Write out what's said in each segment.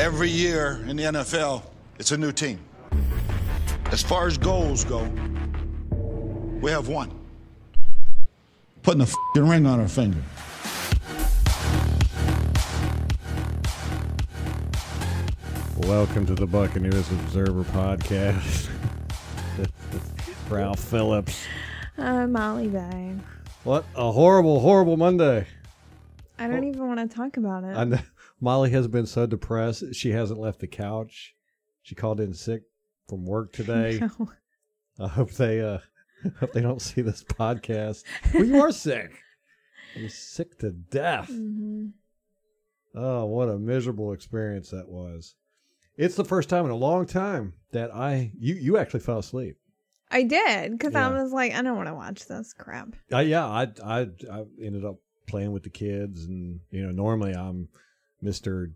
Every year in the NFL, it's a new team. As far as goals go, we have one. Putting a fing ring on our finger. Welcome to the Buccaneers Observer Podcast. Ralph Phillips. Uh, Molly Bay. What a horrible, horrible Monday. I don't even want to talk about it. I know, Molly has been so depressed. She hasn't left the couch. She called in sick from work today. No. I hope they uh hope they don't see this podcast. Well, you are sick. I'm sick to death. Mhm. Oh, what a miserable experience that was. It's the first time in a long time that I you you actually fell asleep. I did because I was like, I don't want to watch this crap. Uh, yeah, I, I I ended up playing with the kids, and you know, normally I'm Mister.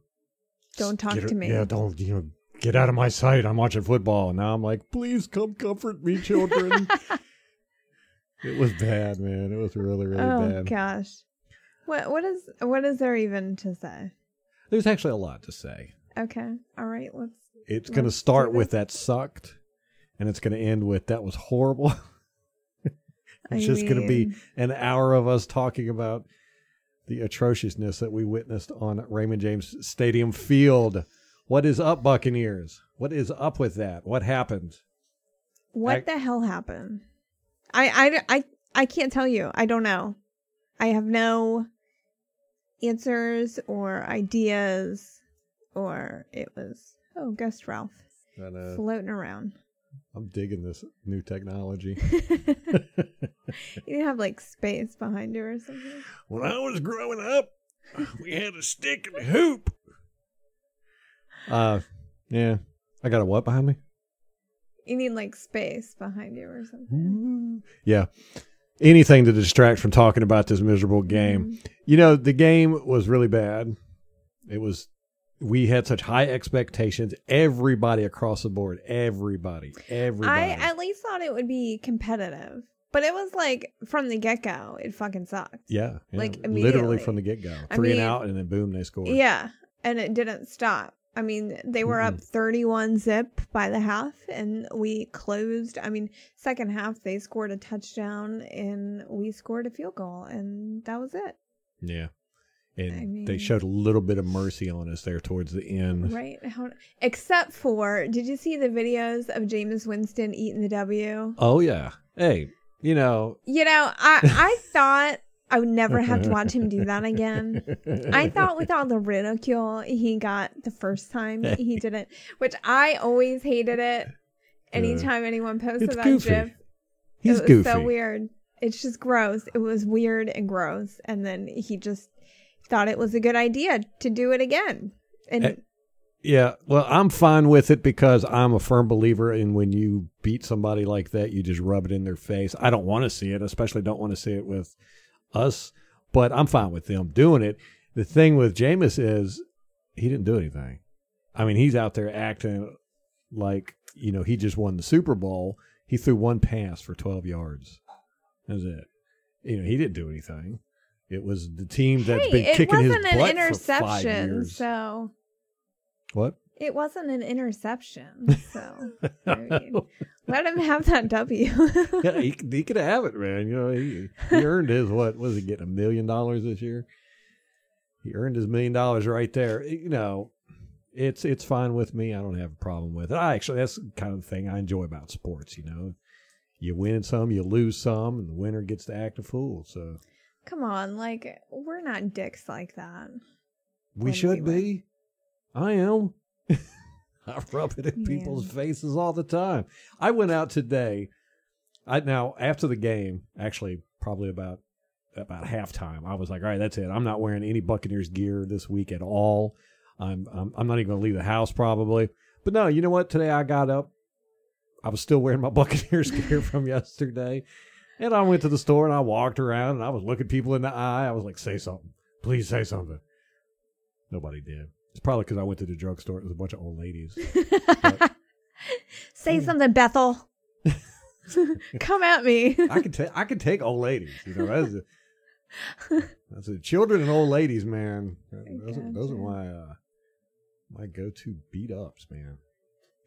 Don't talk to me. Yeah, don't you know? Get out of my sight. I'm watching football, and now I'm like, please come comfort me, children. it was bad, man. It was really, really oh bad. Oh gosh, what what is what is there even to say? There's actually a lot to say. Okay, all right, let's. It's going to start with that sucked, and it's going to end with that was horrible. it's I just going to be an hour of us talking about the atrociousness that we witnessed on Raymond James Stadium Field. What is up, Buccaneers? What is up with that? What happened? what I- the hell happened? I, I I I can't tell you. I don't know. I have no answers or ideas, or it was oh, Ghost Ralph uh, floating around. I'm digging this new technology. you have like space behind you or something. when I was growing up, we had a stick and a hoop. Uh, yeah. I got a what behind me? You need like space behind you or something. Yeah. Anything to distract from talking about this miserable game. Mhm. You know, the game was really bad. It was we had such high expectations. Everybody across the board, everybody, everybody. I at least thought it would be competitive, but it was like from the get go, it fucking sucked. yeah, yeah, like, literally from the get go, three and out, and then boom, they scored. Yeah, and it didn't stop. I mean, they were up 31 zip by the half, and we closed. I mean, second half, they scored a touchdown, and we scored a field goal, and that was it. yeah. And I they showed a little bit of mercy on us there towards the end. Right? How, except for, did you see the videos of Jameis Winston eating the W? Oh yeah. Hey, you know. You know, I I thought I would never have to watch him do that again. I thought with all the ridicule he got the first time he did it, which I always hated it. Anytime anyone posted It's that goofy. GIF, He's it was goofy. so weird. It's just gross. It was weird and gross, and then he just thought it was a good idea to do it again. And Eh, Yeah, well, I'm fine with it because I'm a firm believer in when you beat somebody like that, you just rub it in their face. I don't want to see it, especially don't want to see it with us, but I'm fine with them doing it. The thing with Jameis is he didn't do anything. I mean, he's out there acting like, you know, he just won the Super Bowl. He threw one pass for 12 yards. That's it. You know, he didn't do anything. It was the team that's hey, been kicking his wasn't an butt for five interception, years. so What? it wasn't an interception. So I mean, let him have that W. yeah, he, he could have it, man. You know, he, he earned his what was he getting a million dollars this year? He earned his million dollars right there. Eh, you know, it's it's fine with me. I don't have a problem with it. I actually that's the kind of thing I enjoy about sports. You know, you win some, you lose some, and the winner gets to act a fool. So Come on, like we're not dicks like that. we should we be. I am. I rub it in people's faces all the time. I went out today. I now after the game, actually probably about about halftime, I was like, all right, that's it. I'm not wearing any Buccaneers gear this week at all. I'm I'm, I'm not even going to leave the house probably. But no, you know what? Today I got up. I was still wearing my Buccaneers gear from yesterday. And I went to the store and I walked around and I was looking people in the eye. I was like, say something. Please say something. Nobody did. It's probably because I went to the drugstore. It was a bunch of old ladies. Say something, Bethel. Come at me. I can take I can take old ladies. You know, that's a, that's a children and old ladies, man. Those, are, those are my uh, my go-to beat ups, man.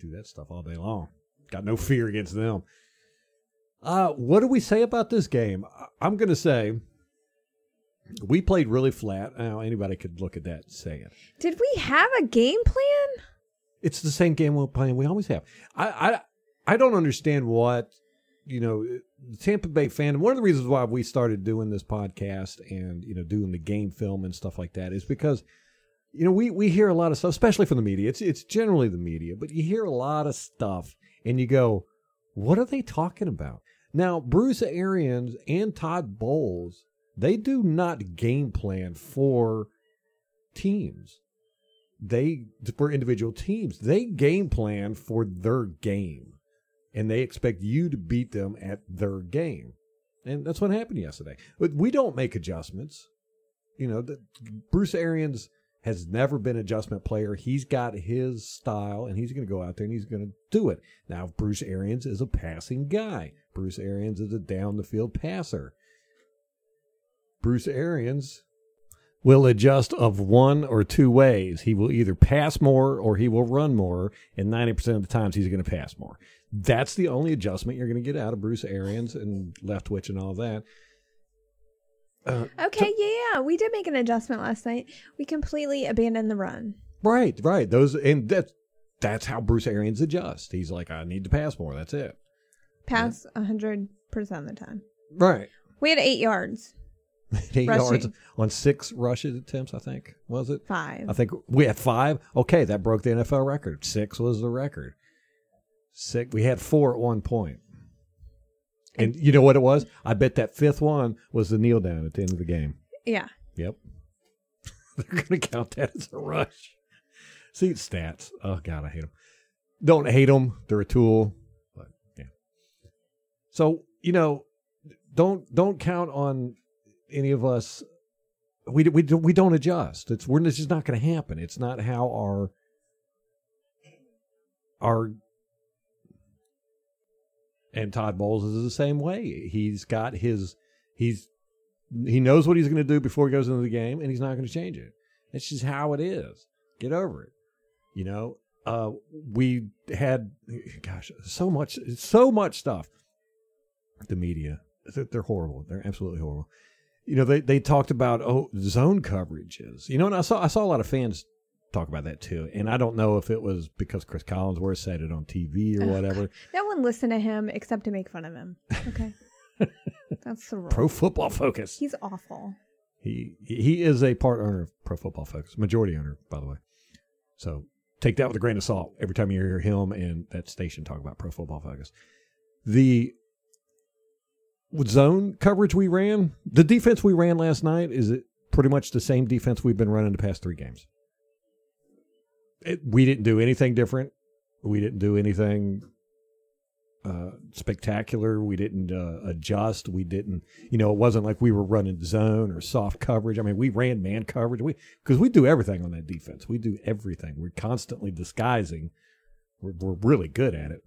Do that stuff all day long. Got no fear against them. Uh, what do we say about this game? I'm to say we played really flat. Now anybody could look at that and say it. Did we have a game plan? It's the same game we're playing. We always have. I I, I don't understand what you know. Uh, the Tampa Bay fan. One of the reasons why we started doing this podcast and you know doing the game film and stuff like that is because you know we we hear a lot of stuff, especially from the media. It's it's generally the media, but you hear a lot of stuff and you go, what are they talking about? Now Bruce Arians and Todd Bowles they do not game plan for teams. They for individual teams they game plan for their game. And they expect you to beat them at their game. And that's what happened yesterday. But we don't make adjustments. You know the, bruce arians has never been adjustment player. He's got his style and he's going to go out there and he's going to do it. Now bruce arians is a passing guy. Bruce arians is a down the field passer bruce arians will adjust of one or two ways. He will either pass more or he will run more, and 90% of the times he's going to pass more. That's the only adjustment you're going to get out of Bruce Arians and Leftwich and all that. Uh, Okay, yeah, we did make an adjustment last night. We completely abandoned the run. right, right. Those and that's that's how Bruce Arians adjusts. He's like, I need to pass more. That's it. Pass a hundred percent of the time. Right. We had eight yards. Eight Rushing. yards on six rushes attempts, I think. Was it? Five. I think we had five. Okay, that broke the NFL record. Six was the record. Six. We had four at one point. And you know what it was? I bet that fifth one was the kneel down at the end of the game. Yeah. Yep. They're going to count that as a rush. See stats. Oh God, I hate them. Don't hate them. They're a tool. But yeah. So you know, don't don't count on any of us. We we we don't adjust. It's we're it's just not going to happen. It's not how our our and Todd Bowles is the same way. He's got his he's he knows what he's going to do before he goes into the game, and he's not going to change it. It's just how it is. Get over it. You know, uh, we had, gosh, so much, so much stuff. The media, they're horrible. They're absolutely horrible. You know, they they talked about oh zone coverages. You know, and I saw I saw a lot of fans talk about that too. And I don't know if it was because Chris Collinsworth said it on TV or Oh, whatever. No one listened to him except to make fun of him. Okay. That's the rule. Pro Football Focus. He's awful. He he is a part owner of Pro Football Focus, majority owner, by the way. So take that with a grain of salt every time you hear him and that station talk about Pro Football Focus. The zone coverage we ran, the defense we ran last night, is pretty much the same defense we've been running the past three games. It, we didn't do anything different. We didn't do anything uh, spectacular. We didn't uh, adjust. We didn't, you know, it wasn't like we were running zone or soft coverage. I mean, we ran man coverage. We because we do everything on that defense. We do everything. We're constantly disguising. We're, we're really good at it.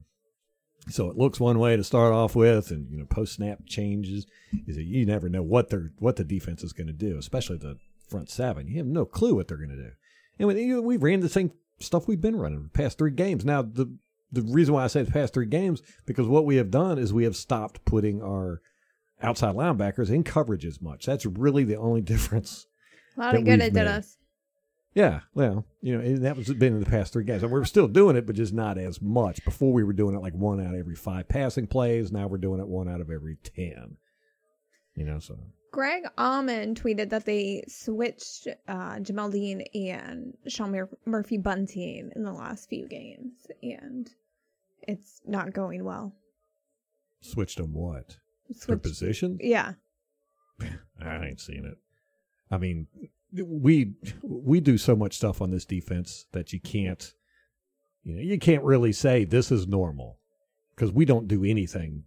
So it looks one way to start off with, and you know, post snap changes. Is that you never know what they're what the defense is going to do, especially the front seven. You have no clue what they're going to do. And we, you know, we ran the same stuff we've been running the past three games. Now the the reason why I say the past three games because what we have done is we have stopped putting our outside linebackers in coverage as much. That's really the only difference. A lot of good it did us. Yeah, well, you know, and that was been in the past three games, and we're still doing it, but just not as much. Before we were doing it like one out of every five passing plays. Now we're doing it one out of every ten. You know, so Greg Auman tweeted that they switched uh, Jamel Dean and Sean Mur- Murphy Bunting in the last few games, and it's not going well. switched them what their Switched, position? yeah, I ain't seen it. I mean, we we do so much stuff on this defense that you can't, you know, you can't really say this is normal because we don't do anything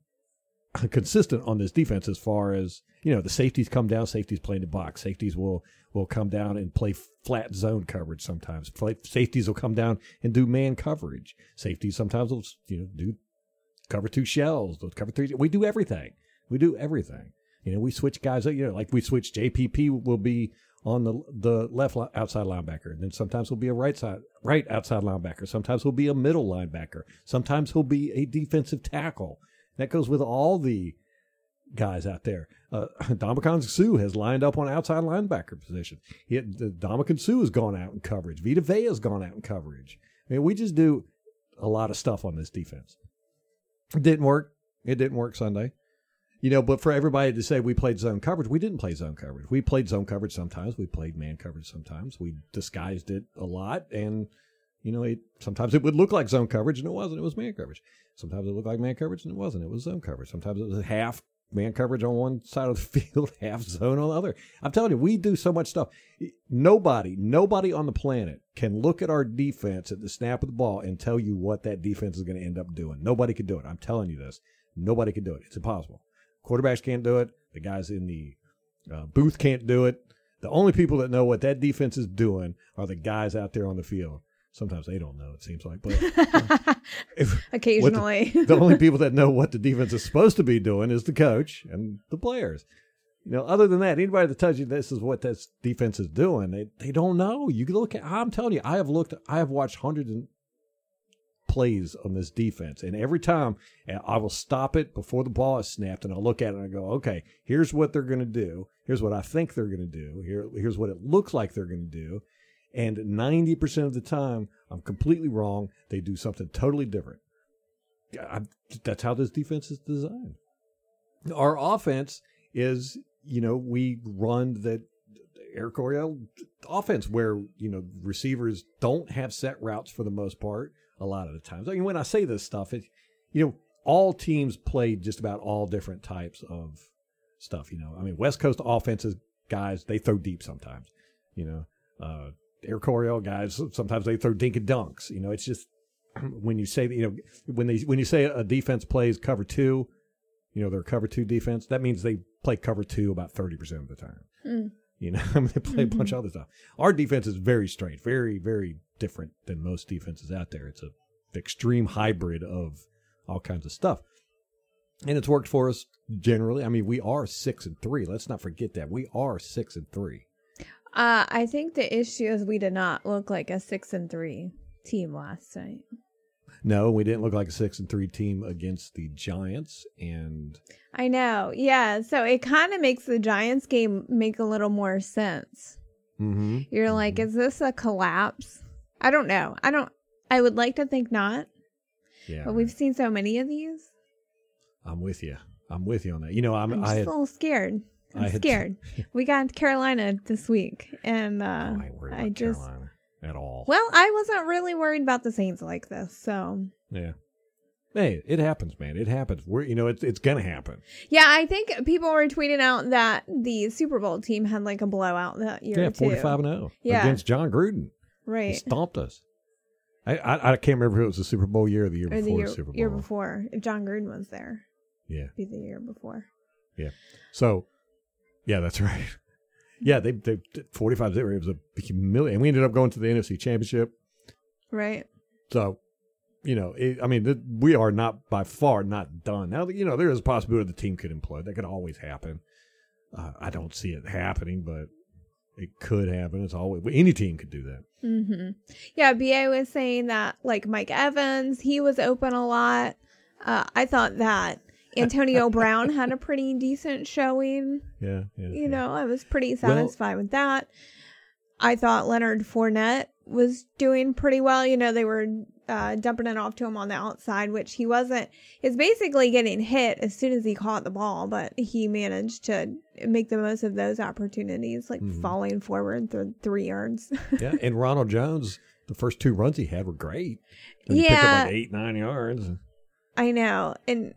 consistent on this defense as far as you know the safeties come down, safeties play in the box, safeties will will come down and play flat zone coverage sometimes. Play, safeties will come down and do man coverage. Safeties sometimes will you know do cover two shells, they'll cover three. We do everything. We do everything. You know, we switch guys. You know, like we switch JPP will be on the the left li- outside linebacker. And then sometimes he'll be a right side right outside linebacker. Sometimes he'll be a middle linebacker. Sometimes he'll be a defensive tackle. That goes with all the guys out there. Uh, Ndamukong Suh has lined up on outside linebacker position. He, the Ndamukong Suh has gone out in coverage. Vita Vea has gone out in coverage. I mean, we just do a lot of stuff on this defense. It didn't work. It didn't work Sunday. You know, but for everybody to say we played zone coverage, we didn't play zone coverage. We played zone coverage sometimes. We played man coverage sometimes. We disguised it a lot, and you know, it sometimes it would look like zone coverage and it wasn't. It was man coverage. Sometimes it looked like man coverage and it wasn't. It was zone coverage. Sometimes it was half man coverage on one side of the field, half zone on the other. I'm telling you, we do so much stuff. Nobody, nobody on the planet can look at our defense at the snap of the ball and tell you what that defense is going to end up doing. Nobody can do it. I'm telling you this. Nobody can do it. It's impossible. Quarterbacks can't do it. The guys in the uh, booth can't do it. The only people that know what that defense is doing are the guys out there on the field. Sometimes they don't know. It seems like, but if- Occasionally. the, the only people that know what the defense is supposed to be doing is the coach and the players. You know, other than that, anybody that tells you this is what this defense is doing, they they don't know. You can look at. I'm telling you, I have looked. I have watched hundreds of plays on this defense, and every time uh, I will stop it before the ball is snapped, and I'll look at it and I go, okay, here's what they're going to do. Here's what I think they're going to do. Here, here's what it looks like they're going to do. And 90% of the time, I'm completely wrong. They do something totally different. I, that's how this defense is designed. Our offense is, you know, we run the Air Coryell offense where, you know, receivers don't have set routes for the most part a lot of the times. I mean, when I say this stuff, it, you know, all teams play just about all different types of stuff. You know, I mean, West Coast offenses guys they throw deep sometimes. You know, uh, Air Coryell guys sometimes they throw dink and dunks. You know, it's just when you say you know when they when you say a defense plays cover two, you know they're cover two defense. That means they play cover two about thirty percent of the time. Mm. You know, I mean, they play a bunch of other stuff. Our defense is very strange, very very different than most defenses out there. It's a extreme hybrid of all kinds of stuff, and it's worked for us generally. I mean, we are six and three. Let's not forget that we are six and three. Uh, I think the issue is we did not look like a six and three team last night. No, we didn't look like a six and three team against the Giants, and I know. Yeah. So it kind of makes the Giants game make a little more sense. mm-hmm. You're like, is this a collapse? I don't know. I don't, I would like to think not, yeah, but we've seen so many of these. I'm with you. I'm with you on that. You know, I'm, I'm I just had, a little scared. I'm I had- scared. we got Carolina this week, and uh, I ain't worried I just, Carolina at all. well, I wasn't really worried about the Saints like this. So, yeah. Hey, it happens, man. It happens. We're, you know, it's it's gonna happen. yeah, I think people were tweeting out that the Super Bowl team had like a blowout that year Yeah, forty-five and zero Yeah. against Jon Gruden. He right? stomped us. I, I I can't remember if it was the Super Bowl year or the year Or before the year, the Super Bowl. year before, if Jon Gruden was there, Yeah. be the year before. Yeah. So, yeah, that's right. Yeah, they they forty-five zero. It was a humiliating. And we ended up going to the NFC Championship. Right. So, you know, it, I mean, th- we are not by far not done. Now, you know, there is a possibility the team could implode. That could always happen. Uh, I don't see it happening, but it could happen. It's always any team could do that. hmm Yeah, BA was saying that like Mike Evans, he was open a lot. Uh, I thought that Antonio Brown had a pretty decent showing. Yeah, yeah. You yeah. know, I was pretty Well- satisfied with that. I thought Leonard Fournette was doing pretty well. You know, they were uh, dumping it off to him on the outside, which he wasn't. Is basically getting hit as soon as he caught the ball, but he managed to make the most of those opportunities, like Mhm. falling forward th- three yards. yeah. And Ronald Jones, the first two runs he had were great. He picked up Yeah. like eight, nine yards. I know. And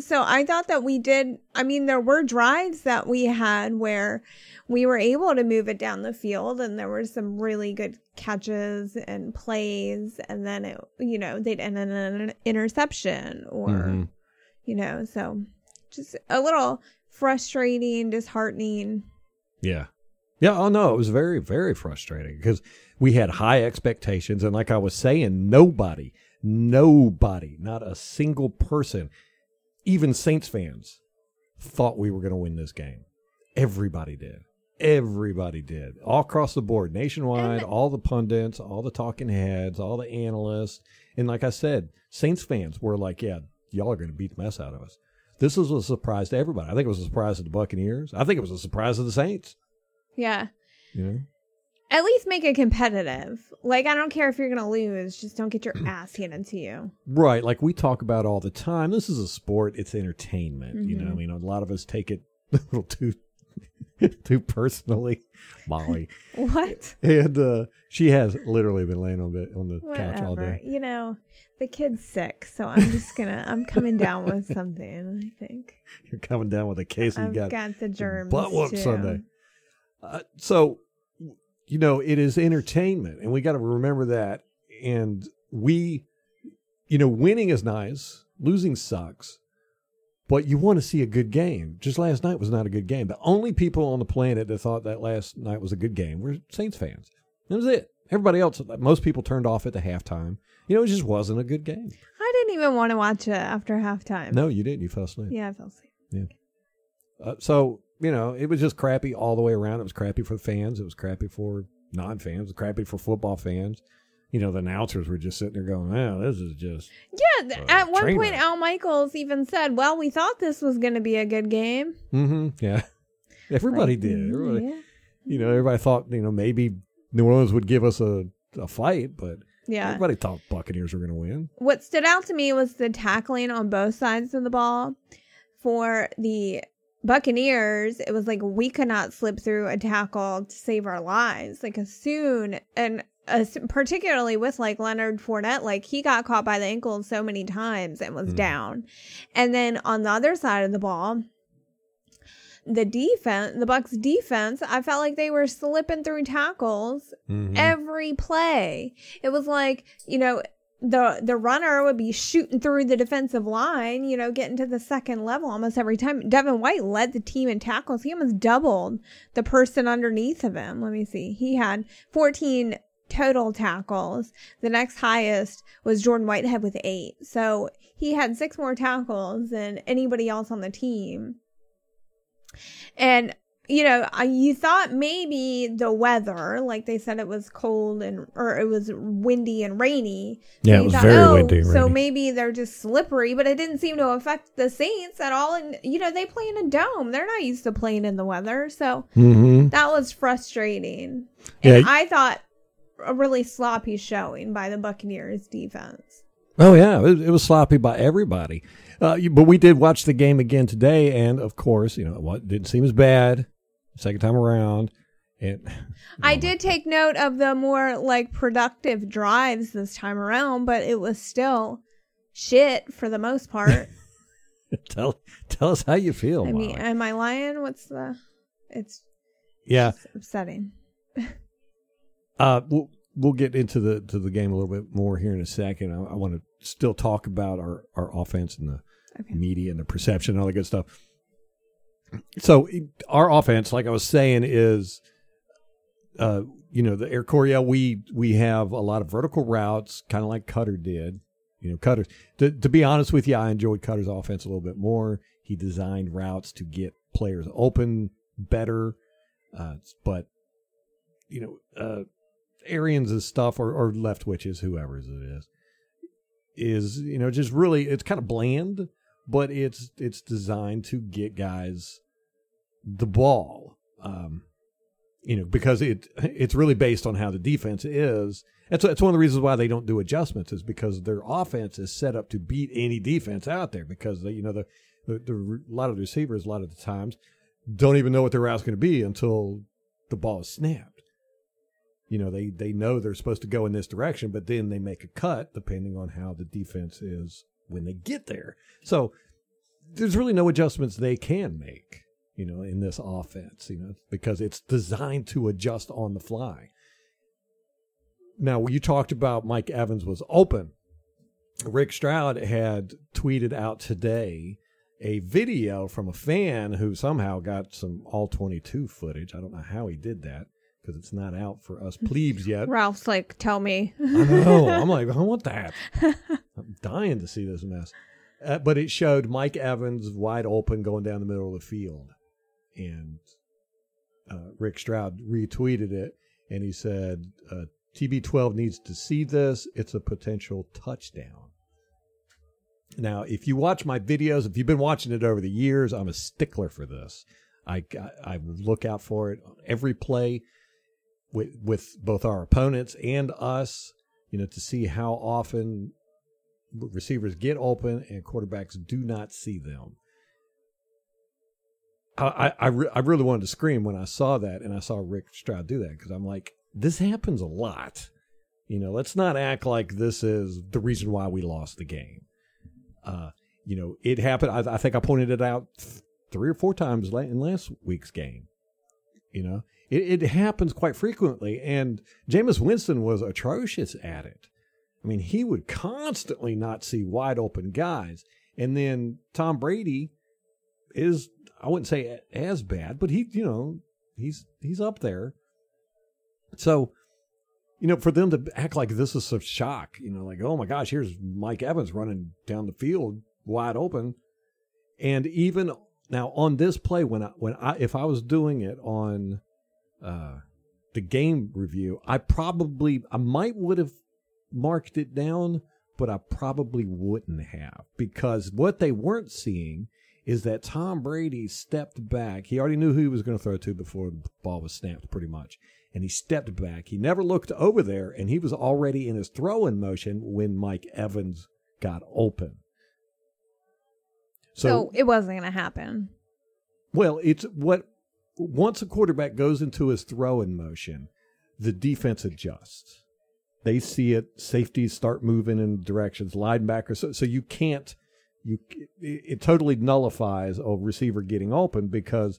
so I thought that we did. I mean, there were drives that we had where we were able to move it down the field, and there were some really good catches and plays. And then it, you know, they'd end in an interception or, Mhm. you know, so just a little frustrating, disheartening. Yeah. Yeah. Oh, no. It was very, very frustrating because we had high expectations. And like I was saying, nobody, nobody, not a single person, even Saints fans, thought we were going to win this game. Everybody did. Everybody did, all across the board, nationwide. All the pundits, all the talking heads, all the analysts, and like I said, Saints fans were like, "Yeah, y'all are going to beat the mess out of us." This was a surprise to everybody. I think it was a surprise to the Buccaneers. I think it was a surprise to the Saints. Yeah. You know, At least make it competitive. Like I don't care if you're gonna lose, just don't get your ass handed to you. right? Like we talk about all the time. This is a sport. It's entertainment. You know, I Mhm. mean, a lot of us take it a little too too personally. Molly. What? And uh, she has literally been laying on the on the couch all day. You know, the kid's sick, so I'm just gonna I'm coming down with something, I think. You're coming down with a case I've you got, got, the germs. butt whoop. Sunday. Uh, so, you know, it is entertainment, and we got to remember that. And we, you know, winning is nice, losing sucks, but you want to see a good game. Just last night was not a good game. The only people on the planet that thought that last night was a good game were Saints fans. That was it. Everybody else, most people turned off at the halftime. You know, it just wasn't a good game. I didn't even want to watch it after halftime. No, you didn't. You fell asleep. Yeah, I fell asleep. Yeah. Uh, so you know, it was just crappy all the way around. It was crappy for the fans. It was crappy for non-fans. It was crappy for football fans. You know, the announcers were just sitting there going, "Man, this is just." Yeah, Uh, at one point, wreck. Al Michaels even said, "Well, we thought this was going to be a good game." Mm-hmm. Yeah, everybody Like, did. Everybody, yeah. you know, everybody thought you know maybe New Orleans would give us a a fight, but Yeah. everybody thought Buccaneers were going to win. What stood out to me was the tackling on both sides of the ball. For the Buccaneers, it was like we could not slip through a tackle to save our lives. Like as soon and as, particularly with like Leonard Fournette, like he got caught by the ankle so many times and was Mhm. down. And then on the other side of the ball, the defense, the Bucks defense, I felt like they were slipping through tackles Mhm. every play. It was like, you know, the the runner would be shooting through the defensive line, you know, getting to the second level almost every time. Devin White led the team in tackles. He almost doubled the person underneath of him. Let me see. He had 14 total tackles. The next highest was Jordan Whitehead with 8. So, he had 6 more tackles than anybody else on the team. And you know, you thought maybe the weather, like they said, it was cold and or it was windy and rainy. Yeah, it was thought, very oh, windy and So rainy. maybe they're just slippery, but it didn't seem to affect the Saints at all. And you know, they play in a dome; they're not used to playing in the weather, so Mhm. that was frustrating. Yeah. I thought a really sloppy showing by the Buccaneers defense. Oh yeah, it was, it was sloppy by everybody. Uh, but we did watch the game again today, and of course, you know what didn't seem as bad second time around. And I did take note of the more like productive drives this time around, but it was still shit for the most part. tell tell us how you feel. I mean, am I lying? What's the? It's yeah, just upsetting. uh, we'll we'll get into the to the game a little bit more here in a second. I, I want to still talk about our our offense and the Okay. media and the perception and all that good stuff. So our offense, like I was saying, is uh, you know, the Air Coryell, we we have a lot of vertical routes, kind of like Koetter did. You know, Koetter. To, to be honest with you, I enjoyed Koetter's offense a little bit more. He designed routes to get players open better, uh, but you know, uh, Arians' stuff or, or Leftwich's, whoever's it is, is you know just really it's kind of bland, but it's it's designed to get guys the ball. Um, you know, because it it's really based on how the defense is. That's that's one of the reasons why they don't do adjustments is because their offense is set up to beat any defense out there because they, you know the, the the a lot of the receivers a lot of the times don't even know what their route's going to be until the ball is snapped. You know, they they know they're supposed to go in this direction, but then they make a cut depending on how the defense is when they get there. So there's really no adjustments they can make, you know, in this offense, you know, because it's designed to adjust on the fly. Now, you talked about Mike Evans was open. Rick Stroud had tweeted out today a video from a fan who somehow got some all 22 footage. I don't know how he did that because it's not out for us plebes yet. Ralph's like, tell me. I know. I'm like, I want that. I'm dying to see this mess. Uh, but it showed Mike Evans wide open going down the middle of the field. And uh, Rick Stroud retweeted it, and he said, uh, "TB12 needs to see this. It's a potential touchdown." Now, if you watch my videos, if you've been watching it over the years, I'm a stickler for this. I, I, I look out for it on every play with, with both our opponents and us, you know, to see how often receivers get open and quarterbacks do not see them. I, I, re- I really wanted to scream when I saw that and I saw Rick Stroud do that because I'm like, this happens a lot. You know, let's not act like this is the reason why we lost the game. Uh, you know, it happened. I, I think I pointed it out three or four times in last week's game. You know, it, it happens quite frequently, and Jameis Winston was atrocious at it. I mean, he would constantly not see wide open guys, and then Tom Brady is I wouldn't say as bad, but he, you know, he's he's up there. So, you know, for them to act like this is a shock, you know, like oh my gosh, here's Mike Evans running down the field wide open, and even now on this play, when I when I if I was doing it on uh, the game review, I probably I might would have marked it down, but I probably wouldn't have because what they weren't seeing is that Tom Brady stepped back. He already knew who he was going to throw to before the ball was snapped, pretty much. And he stepped back. He never looked over there, and he was already in his throwing motion when Mike Evans got open. So, so it wasn't going to happen. Well, it's what once a quarterback goes into his throwing motion, the defense adjusts. They see it. Safeties start moving in directions. Linebackers. So, so you can't. You it, it totally nullifies a receiver getting open because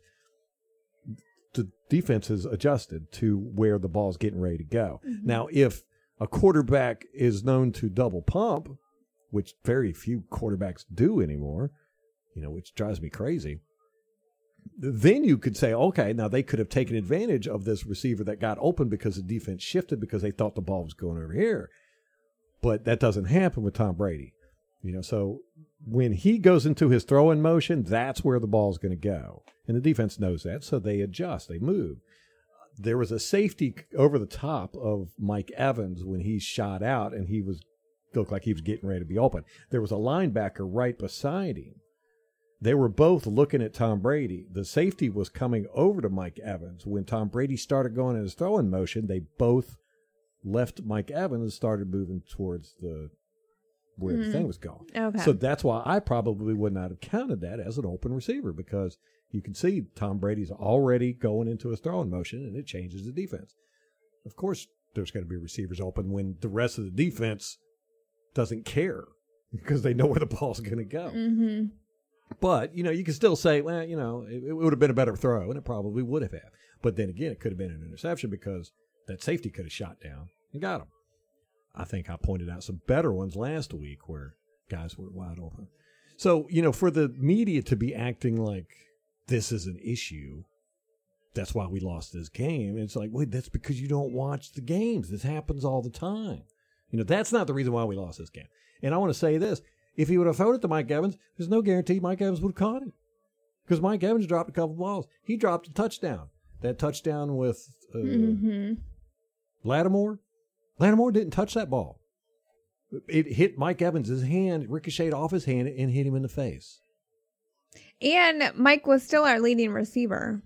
the defense is adjusted to where the ball's getting ready to go. Mm-hmm. Now, if a quarterback is known to double pump, which very few quarterbacks do anymore, you know, which drives me crazy. Then you could say, okay, now they could have taken advantage of this receiver that got open because the defense shifted because they thought the ball was going over here. But that doesn't happen with Tom Brady. You know, so when he goes into his throwing motion, that's where the ball's going to go. And the defense knows that, so they adjust, they move. There was a safety over the top of Mike Evans when he shot out and he was looked like he was getting ready to be open. There was a linebacker right beside him they were both looking at Tom Brady. The safety was coming over to Mike Evans. When Tom Brady started going in his throwing motion, they both left Mike Evans and started moving towards the where mm-hmm. the thing was going. Okay. So that's why I probably would not have counted that as an open receiver because you can see Tom Brady's already going into his throwing motion and it changes the defense. Of course, there's going to be receivers open when the rest of the defense doesn't care because they know where the ball's going to go. Mm-hmm. But you know, you can still say, well, you know, it, it would have been a better throw, and it probably would have. Had. But then again, it could have been an interception because that safety could have shot down and got him. I think I pointed out some better ones last week where guys were wide open. So you know, for the media to be acting like this is an issue, that's why we lost this game. It's like, wait, that's because you don't watch the games. This happens all the time. You know, that's not the reason why we lost this game. And I want to say this if he would have thrown it to Mike Evans, there's no guarantee Mike Evans would have caught it. Because Mike Evans dropped a couple balls. He dropped a touchdown. That touchdown with uh, mm-hmm. Lattimore. Lattimore didn't touch that ball. It hit Mike Evans' hand, ricocheted off his hand, and hit him in the face. And Mike was still our leading receiver.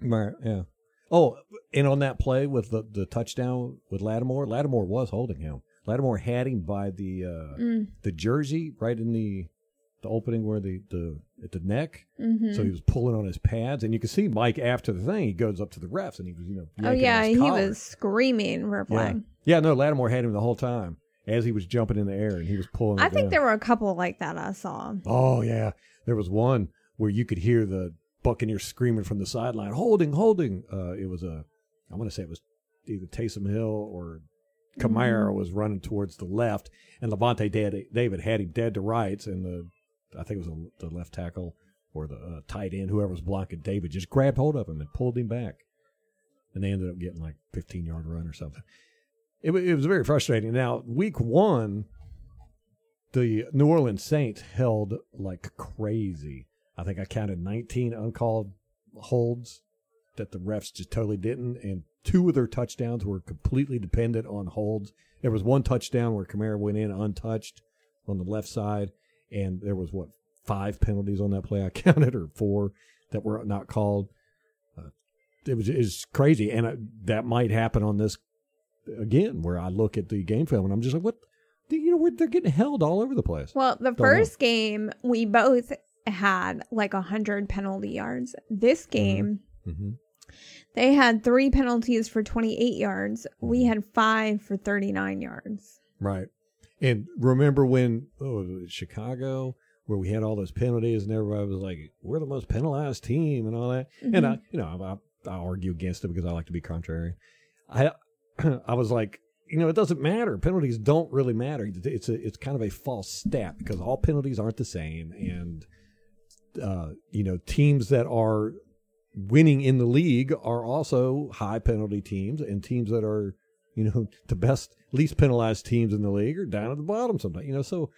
Right, yeah. Oh, and on that play with the, the touchdown with Lattimore, Lattimore was holding him. Lattimore had him by the uh, mm. the jersey right in the the opening where the the at the neck. Mm-hmm. So he was pulling on his pads, and you can see Mike after the thing. He goes up to the refs, and he was you know. Oh yeah, he was screaming for playing. Yeah. yeah, no, Lattimore had him the whole time as he was jumping in the air, and he was pulling. I think down. there were a couple like that I saw. Oh yeah, there was one where you could hear the Buccaneer screaming from the sideline, holding, holding. Uh, it was a, I want to say it was either Taysom Hill or Kamara mm-hmm. was running towards the left, and Lavonte David had him dead to rights, and the I think it was a, the left tackle or the uh, tight end, whoever was blocking David, just grabbed hold of him and pulled him back, and they ended up getting like 15 yard run or something. It, it was very frustrating. Now, week one, the New Orleans Saints held like crazy. I think I counted 19 uncalled holds that the refs just totally didn't, and two of their touchdowns were completely dependent on holds. There was one touchdown where Kamara went in untouched on the left side, and there was what five penalties on that play I counted, or four that were not called. Uh, it was is crazy, and uh, that might happen on this again, where I look at the game film and I'm just like, what? You know, they're getting held all over the place. Well, the Don't first game we both had like a hundred penalty yards. This game hmm they had three penalties for twenty eight yards. We Mm-hmm. had five for thirty nine yards. Right. And remember when oh, was it Chicago where we had all those penalties and everybody was like, "We're the most penalized team" and all that. And I, you know, I, I argue against it because I like to be contrary. I, I was like, you know, it doesn't matter. Penalties don't really matter. It's a, it's kind of a false stat because all penalties aren't the same, and uh, you know, teams that are winning in the league are also high penalty teams, and teams that are, you know, the best, least penalized teams in the league are down at the bottom sometimes. You know, so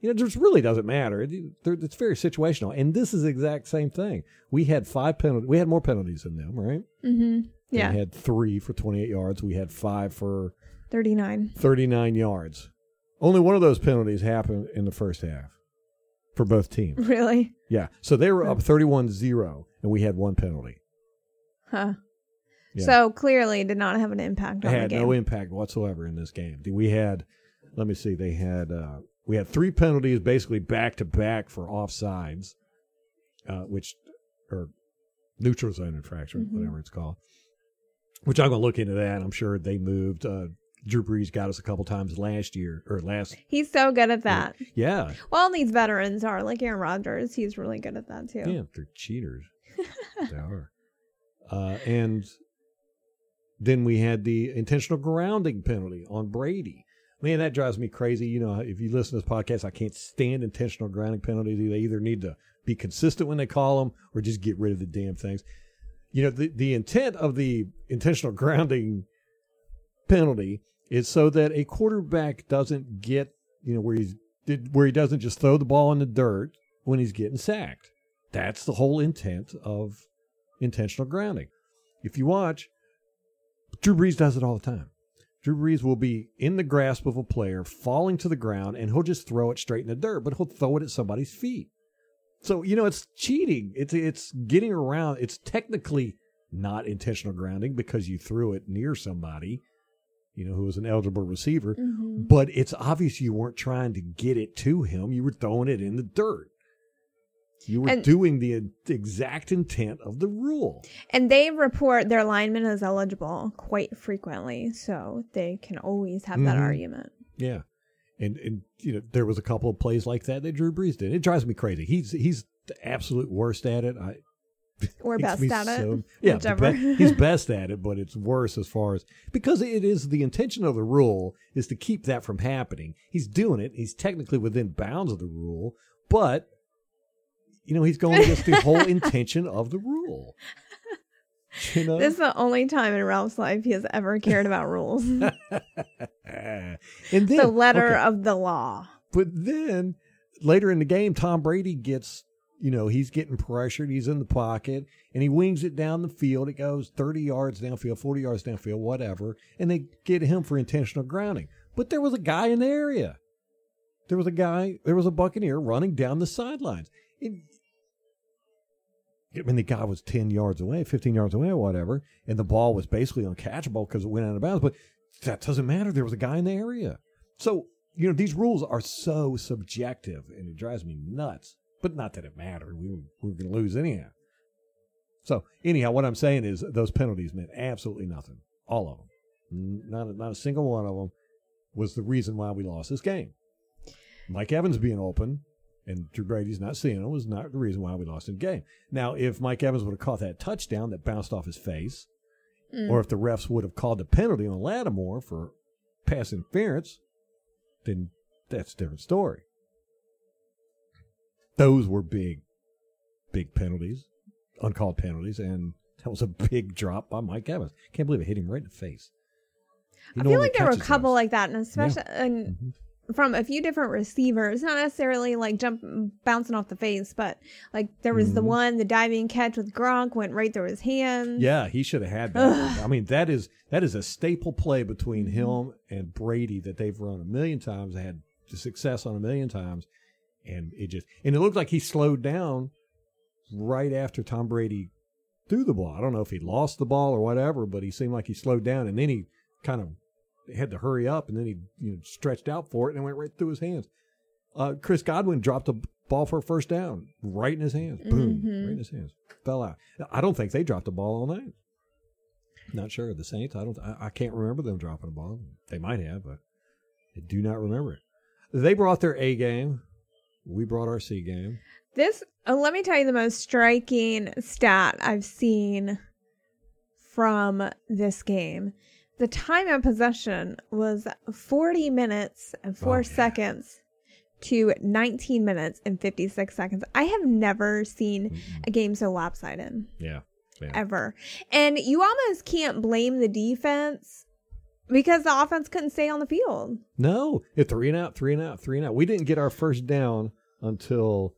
you know, it just really doesn't matter. It- It's very situational, and this is the exact same thing. We had five penalties. We had more penalties than them, right? Mm-hmm. Yeah, We had three for 28 yards. We had five for thirty nine. 39 yards. Only one of those penalties happened in the first half for both teams. Really? Yeah. So they were up 31 0, and we had one penalty. Huh. Yeah. So clearly did not have an impact It on the had game. no impact whatsoever in this game. We had, let me see, they had, uh, we had three penalties basically back to back for offsides, uh, which, or neutral zone infraction, Mhm. whatever it's called. Which I'm going to look into that. I'm sure they moved. Uh, Drew Brees got us a couple times last year or last. He's so good at that. Yeah. Well, these veterans are like Aaron Rodgers. He's really good at that too. Yeah, they're cheaters. they are. Uh, and then we had the intentional grounding penalty on Brady. Man, that drives me crazy. You know, if you listen to this podcast, I can't stand intentional grounding penalties. They either need to be consistent when they call them or just get rid of the damn things. You know, the, the intent of the intentional grounding penalty is so that a quarterback doesn't get, you know, where he's where he doesn't just throw the ball in the dirt when he's getting sacked. That's the whole intent of intentional grounding. If you watch, Drew Brees does it all the time. Drew Brees will be in the grasp of a player, falling to the ground, and he'll just throw it straight in the dirt, but he'll throw it at somebody's feet. So you know it's cheating. It's it's getting around. It's technically not intentional grounding because you threw it near somebody, you know, who was an eligible receiver. hmm But it's obvious you weren't trying to get it to him. You were throwing it in the dirt. You were And- doing the exact intent of the rule. And they report their lineman as eligible quite frequently, so they can always have that Mhm. argument. Yeah. And and you know, there was a couple of plays like that that Drew Brees did. It drives me crazy. He's he's the absolute worst at it. I Or best at it. yeah, whichever. be- he's best at it, but it's worse as far as because it is the intention of the rule is to keep that from happening. He's doing it. He's technically within bounds of the rule, but you know he's going against the whole intention of the rule. You know, This is the only time in Ralph's life he has ever cared about rules. and then the letter okay. of the law. But then later in the game, Tom Brady gets, you know, he's getting pressured. He's in the pocket and he wings it down the field. It goes 30 yards downfield, 40 yards downfield, whatever. And they get him for intentional grounding. But there was a guy in the area. There was a guy, there was a Buccaneer running down the sidelines. It- I mean, the guy was 10 yards away, 15 yards away, or whatever. And the ball was basically uncatchable because it went out of bounds. But that doesn't matter. There was a guy in the area. So, you know, these rules are so subjective and it drives me nuts. But not that it mattered. We were, we were going to lose anyhow. So, anyhow, what I'm saying is those penalties meant absolutely nothing. All of them. Not a, not a single one of them was the reason why we lost this game. Mike Evans being open and Drew Brady's not seeing him was not the reason why we lost the game. Now, if Mike Evans would have caught that touchdown that bounced off his face, Mm. or if the refs would have called the penalty on Lattimore for pass interference, then that's a different story. Those were big, big penalties, uncalled penalties, and that was a big drop by Mike Evans. Can't believe it hit him right in the face. He I feel like there were a couple those. like that, and especially and Mhm. From a few different receivers, not necessarily like jump bouncing off the face, but like there was the Mhm. one, the diving catch with Gronk went right through his hands. Yeah, he should have had that. I mean, that is that is a staple play between him and Brady that they've run a million times. They had success on a million times, and it just and it looked like he slowed down right after Tom Brady threw the ball. I don't know if he lost the ball or whatever, but he seemed like he slowed down, and then he kind of had to hurry up, and then he you know stretched out for it, and it went right through his hands. Uh, Chris Godwin dropped a ball for a first down right in his hands. Boom, Mhm. right in his hands. Fell out. I don't think they dropped the ball all night. Not sure. The Saints. I don't. I, I can't remember them dropping a ball. They might have, but I do not remember it. They brought their A game. We brought our C game. This, uh, let me tell you the most striking stat I've seen from this game. The time of possession was 40 minutes and 4 Oh, yeah. seconds to 19 minutes and 56 seconds. I have never seen a game so lopsided Yeah. Yeah. ever. And you almost can't blame the defense because the offense couldn't stay on the field. No, it three and out, three and out, three and out. We didn't get our first down until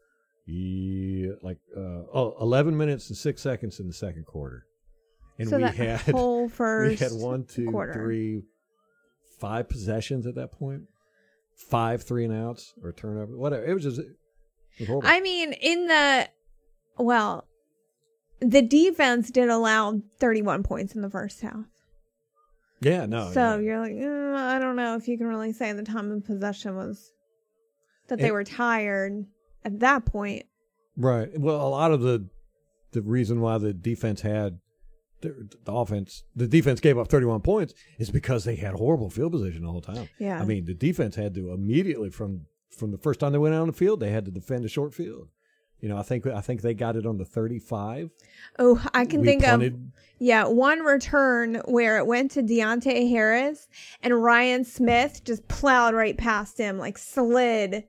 yeah, like uh, oh, 11 minutes and six seconds in the second quarter, and so we had whole we had one, two, quarter. three, five possessions at that point, five three and outs or turnover, whatever. It was just it was horrible. I mean, in the well, the defense did allow 31 points in the first half. yeah, no. so yeah. you're like, "Uh, I don't know if you can really say the time of possession was that they And- were tired at that point. Right. Well, a lot of the the reason why the defense had the, the offense, the defense gave up 31 points is because they had horrible field position all the whole time. Yeah. I mean, the defense had to immediately from from the first time they went out on the field, they had to defend a short field. You know, I think I think they got it on the 35. Oh, I can We think of yeah one return where it went to Deonte Harris and Ryan Smith just plowed right past him, like slid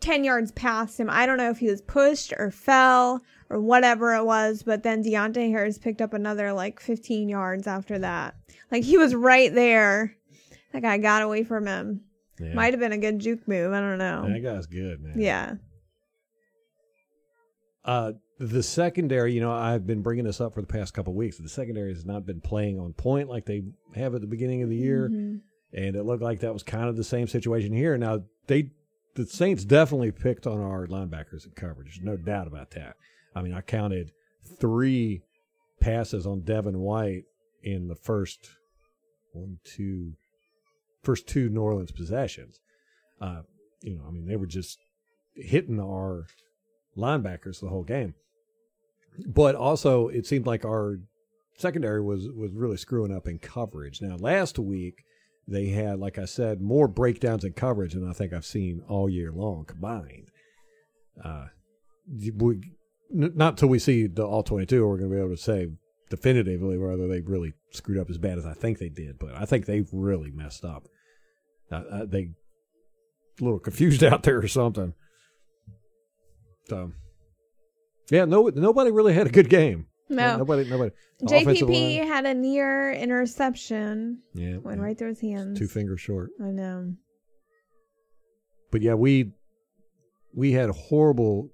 ten yards past him. I don't know if he was pushed or fell or whatever it was, but then Deonte Harris picked up another like fifteen yards after that. Like he was right there. That guy got away from him. Yeah. Might have been a good juke move. I don't know. that guy's good, man. Yeah. Uh, the secondary, you know, I've been bringing this up for the past couple of weeks. The secondary has not been playing on point like they have at the beginning of the year, Mhm. and it looked like that was kind of the same situation here. Now they, the Saints definitely picked on our linebackers in coverage. There's no doubt about that. I mean, I counted three passes on Devin White in the first one, two, first two New Orleans possessions. Uh, you know, I mean, they were just hitting our linebackers the whole game. But also, it seemed like our secondary was was really screwing up in coverage. Now, last week they had, like I said, more breakdowns in coverage than I think I've seen all year long combined. Uh, we, n- not till we see the all twenty two, we're going to be able to say definitively whether they really screwed up as bad as I think they did. But I think they've really messed up. Uh, uh, they a little confused out there or something. So, yeah, no, nobody really had a good game. No. nobody, nobody. JPP line- had a near interception. yeah, Went yeah, right through his hands. two fingers short. I know. But yeah, we we had horrible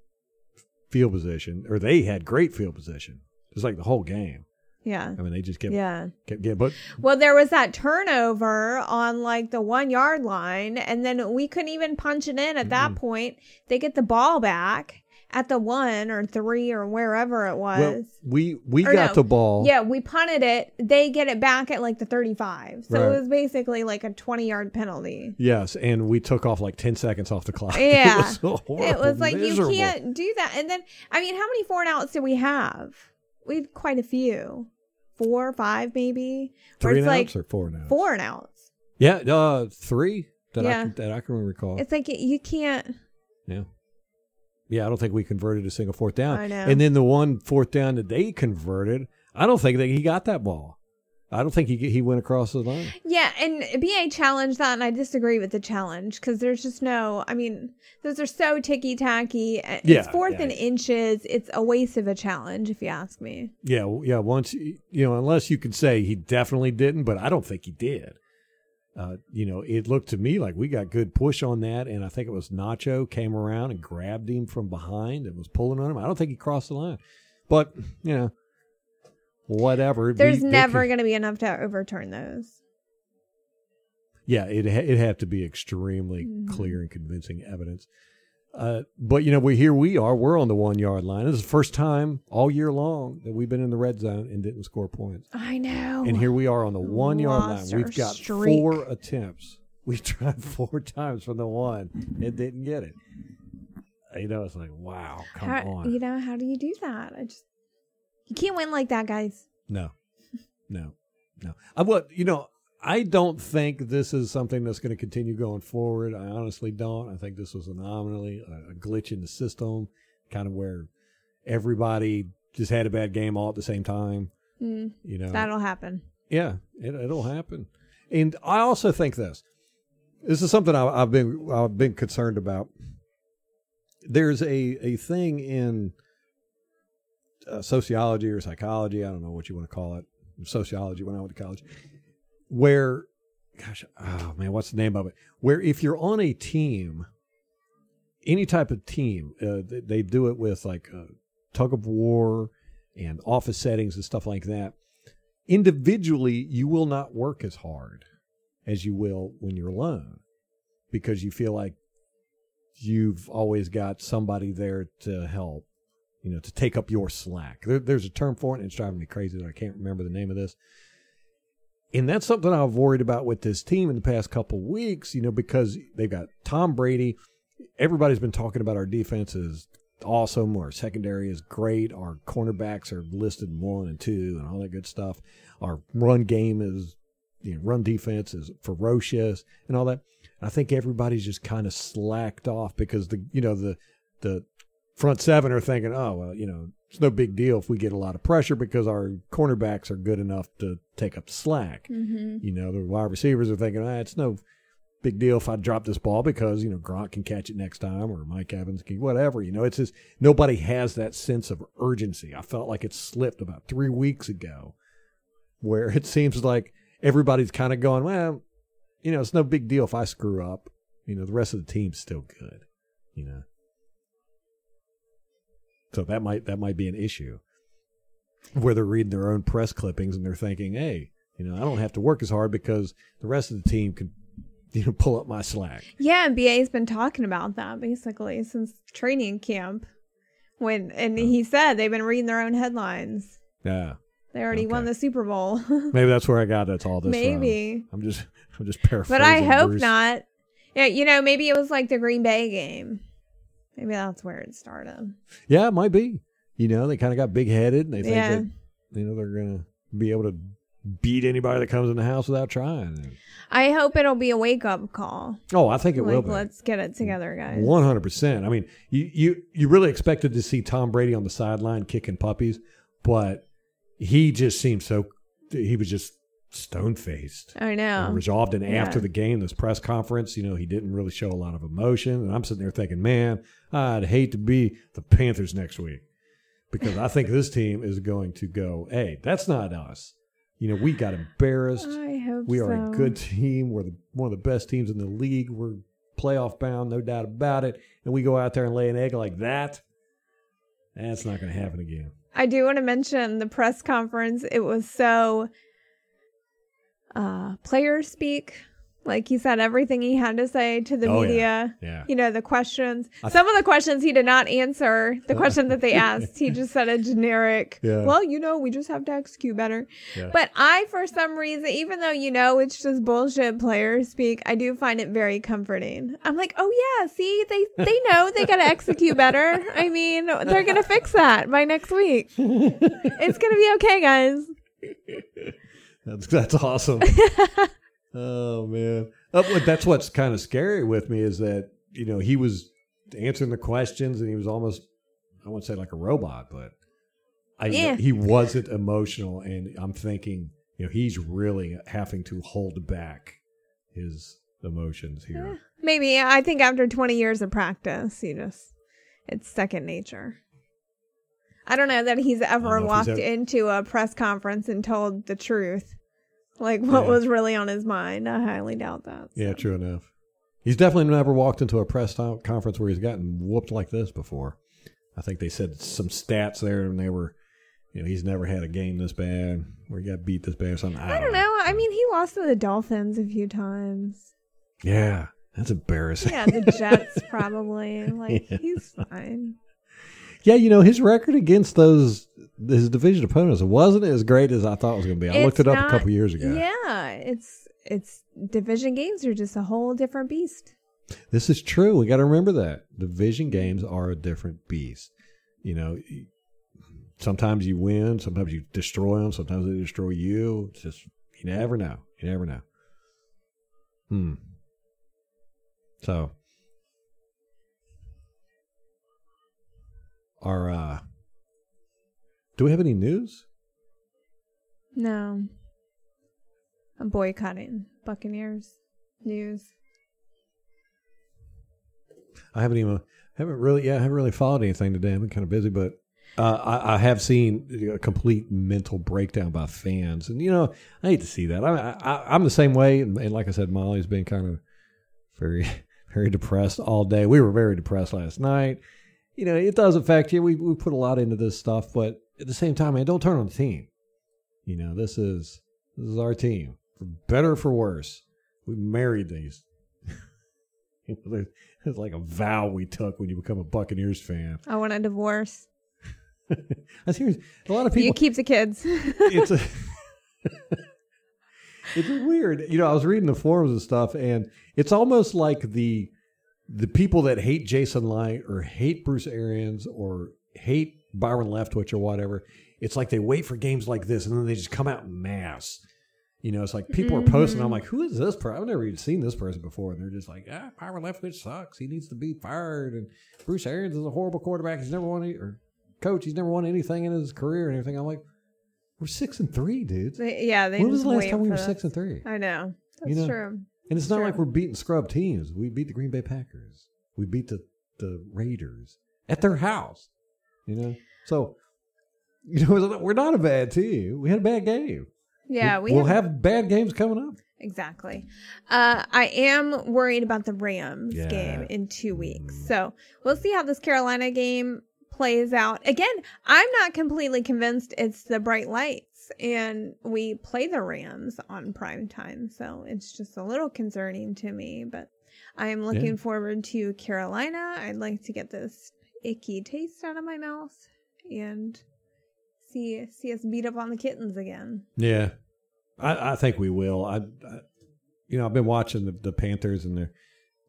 field position, or they had great field position. It was like the whole game. Yeah. I mean, they just kept Yeah. kept getting. But Well, there was that turnover on like the one yard line, and then we couldn't even punch it in at that point. They get the ball back at the one or three or wherever it was. well, we we Or got no. the ball. yeah, we punted it. They get it back at like the 35. So Right. it was basically like a 20 yard penalty. Yes, and we took off like ten seconds off the clock. Yeah. it was, so horrible, it was like miserable. you can't do that. And then, I mean, how many four and outs did we have? We had quite a few. Four, five, maybe. Three it's and like outs or four and outs. four and outs. Yeah, uh, three that I Yeah. can, that I can recall. It's like you can't. Yeah. Yeah, I don't think we converted a single fourth down. I know. And then the one fourth down that they converted, I don't think that he got that ball. I don't think he he went across the line. Yeah, and BA challenged that, and I disagree with the challenge because there's just no. I mean, those are so ticky tacky. It's Yeah, fourth yeah. and inches. It's a waste of a challenge, if you ask me. Yeah, yeah. Once you know, unless you can say he definitely didn't, but I don't think he did. Uh, you know, it looked to me like we got good push on that, and I think it was Nacho came around and grabbed him from behind and was pulling on him. I don't think he crossed the line, but you know, whatever. There's We- never going to be enough to overturn those. Yeah, it it have to be extremely Mhm. clear and convincing evidence. Uh, but you know, we here we are. We're on the one yard line. This is the first time all year long that we've been in the red zone and didn't score points. I know. And here we are on the one yard line. Lost We've got streak. four attempts. We tried four times from the one and didn't get it. You know, it's like wow, come how, on. You know, how do you do that? I just you can't win like that, guys. No, no, no. I what you know. I don't think this is something that's going to continue going forward. I honestly don't. I think this was an anomaly, a, a glitch in the system, kind of where everybody just had a bad game all at the same time. Mm, You know, that'll happen. yeah, it, it'll happen. And I also think this. This is something I, I've been I've been concerned about. There's a a thing in uh, sociology or psychology. I don't know what you want to call it. Sociology when I went to college, where, gosh, oh man, what's the name of it? Where if you're on a team, any type of team, uh, they, they do it with like uh, tug of war and office settings and stuff like that. Individually you will not work as hard as you will when you're alone because you feel like you've always got somebody there to help you know to take up your slack. There, there's a term for it and it's driving me crazy that i can't remember the name of this and that's something i've worried about with this team in the past couple weeks you know because they've got tom brady everybody's been talking about our defense is awesome. Our secondary is great. Our cornerbacks are listed one and two and all that good stuff. Our run game is, you know, run defense is ferocious and all that. I think everybody's just kind of slacked off because the, you know, the, the front seven are thinking, oh, well, you know, it's no big deal if we get a lot of pressure because our cornerbacks are good enough to take up the slack. Mm-hmm. You know, the wide receivers are thinking, ah, it's no big deal if I drop this ball because, you know, Gronk can catch it next time or Mike Evans can, whatever. You know, it's just nobody has that sense of urgency. I felt like it slipped about three weeks ago where it seems like everybody's kind of going, well, you know, it's no big deal if I screw up. You know, the rest of the team's still good, you know. So that might that might be an issue where they're reading their own press clippings and they're thinking, hey, you know, I don't have to work as hard because the rest of the team can, you know, pull up my slack. Yeah, and BA's been talking about that basically since training camp. When and he said they've been reading their own headlines. Yeah, They already won the Super Bowl. maybe that's where I got that's all this. from. Maybe. I'm just I'm just paraphrasing. But I hope Bruce. not. Yeah, you know, maybe it was like the Green Bay game. Maybe that's where it started. Yeah, it might be. You know, they kind of got big headed and they think Yeah. that you know they're gonna be able to beat anybody that comes in the house without trying. I hope it'll be a wake up call. Oh, I think it will like, be. let's get it together, guys. One hundred percent. I mean, you, you you really expected to see Tom Brady on the sideline kicking puppies, but he just seemed so. He was just stone faced. I know. resolved. And after the game, this press conference, you know, he didn't really show a lot of emotion. And I'm sitting there thinking, man, I'd hate to be the Panthers next week because I think this team is going to go, hey, that's not us. You know, we got embarrassed. I hope We are so. a good team. We're the, one of the best teams in the league. We're playoff bound, no doubt about it. And we go out there and lay an egg like that. That's not going to happen again. I do want to mention the press conference. It was so uh player speak. Like he said everything he had to say to the Oh, media. Yeah. You know, the questions. I- Some of the questions he did not answer. The question that they asked, he just said a generic, Yeah. well, you know, we just have to execute better. Yeah. But I, for some reason, even though you know it's just bullshit player speak, I do find it very comforting. I'm like, oh yeah, see, they they know they gotta execute better. I mean, they're gonna fix that by next week. It's gonna be okay, guys. That's that's awesome. oh man, Uh, but that's what's kind of scary with me is that you know he was answering the questions and he was almost I won't say like a robot, but I Yeah. he wasn't emotional, and I'm thinking you know he's really having to hold back his emotions here. Maybe I think after 20 years of practice, you just it's second nature. I don't know that he's ever know if he's walked ever- into a press conference and told the truth. like what Yeah. was really on his mind. I highly doubt that. Yeah, true enough. He's definitely never walked into a press conference where he's gotten whooped like this before. I think they said some stats there, and they were, you know, he's never had a game this bad where he got beat this bad or something. I, I don't know. I mean, he lost to the Dolphins a few times. Yeah, that's embarrassing. Yeah, the Jets probably. Like Yeah. he's fine. Yeah, you know his record against those his division opponents wasn't as great as I thought it was going to be. I looked it up a couple years ago. Yeah, it's it's division games are just a whole different beast. This is true. We got to remember that division games are a different beast. You know, sometimes you win, sometimes you destroy them, sometimes they destroy you. It's just you never know. You never know. Hmm. So, our uh, do we have any news? No, I'm boycotting Buccaneers news. I haven't even haven't really yeah I haven't really followed anything today. I've been kind of busy, but uh, I, I have seen a complete mental breakdown by fans, and you know I hate to see that. I, I I'm the same way, and, and like I said, Molly's been kind of very very depressed all day. We were very depressed last night. You know it does affect you. We we put a lot into this stuff, but at the same time, man, don't turn on the team. You know this is this is our team for better or for worse. We married these. You know, it's like a vow we took when you become a Buccaneers fan. I want a divorce. I serious. A lot of people. You keep the kids. it's a. it's weird. You know, I was reading the forums and stuff, and it's almost like the the people that hate Jason Licht or hate Bruce Arians or hate Byron Leftwich or whatever. It's like they wait for games like this, and then they just come out in mass. You know, it's like people are posting. I'm like, who is this person? I've never even seen this person before. And they're just like, ah, Byron Leftwich sucks. He needs to be fired. And Bruce Arians is a horrible quarterback. He's never won any, or coach. He's never won anything in his career and everything. I'm like, we're six and three, dudes. They- yeah, they When was the last time we were six and three? I know. That's You know, true. And it's not Sure. like we're beating scrub teams. We beat the Green Bay Packers. We beat the, the Raiders at their house. You know? So, you know, we're not a bad team. We had a bad game. Yeah, we we'll have, have bad games coming up. exactly. Uh, I am worried about the Rams Yeah. game in two weeks, Mm. so we'll see how this Carolina game plays out. Again, I'm not completely convinced it's the bright and we play the Rams on prime time, so it's just a little concerning to me. But I am looking Yeah. forward to Carolina. I'd like to get this icky taste out of my mouth and see see us beat up on the kittens again. Yeah. I, I think we will. I, I you know, I've been watching the, the Panthers and they're,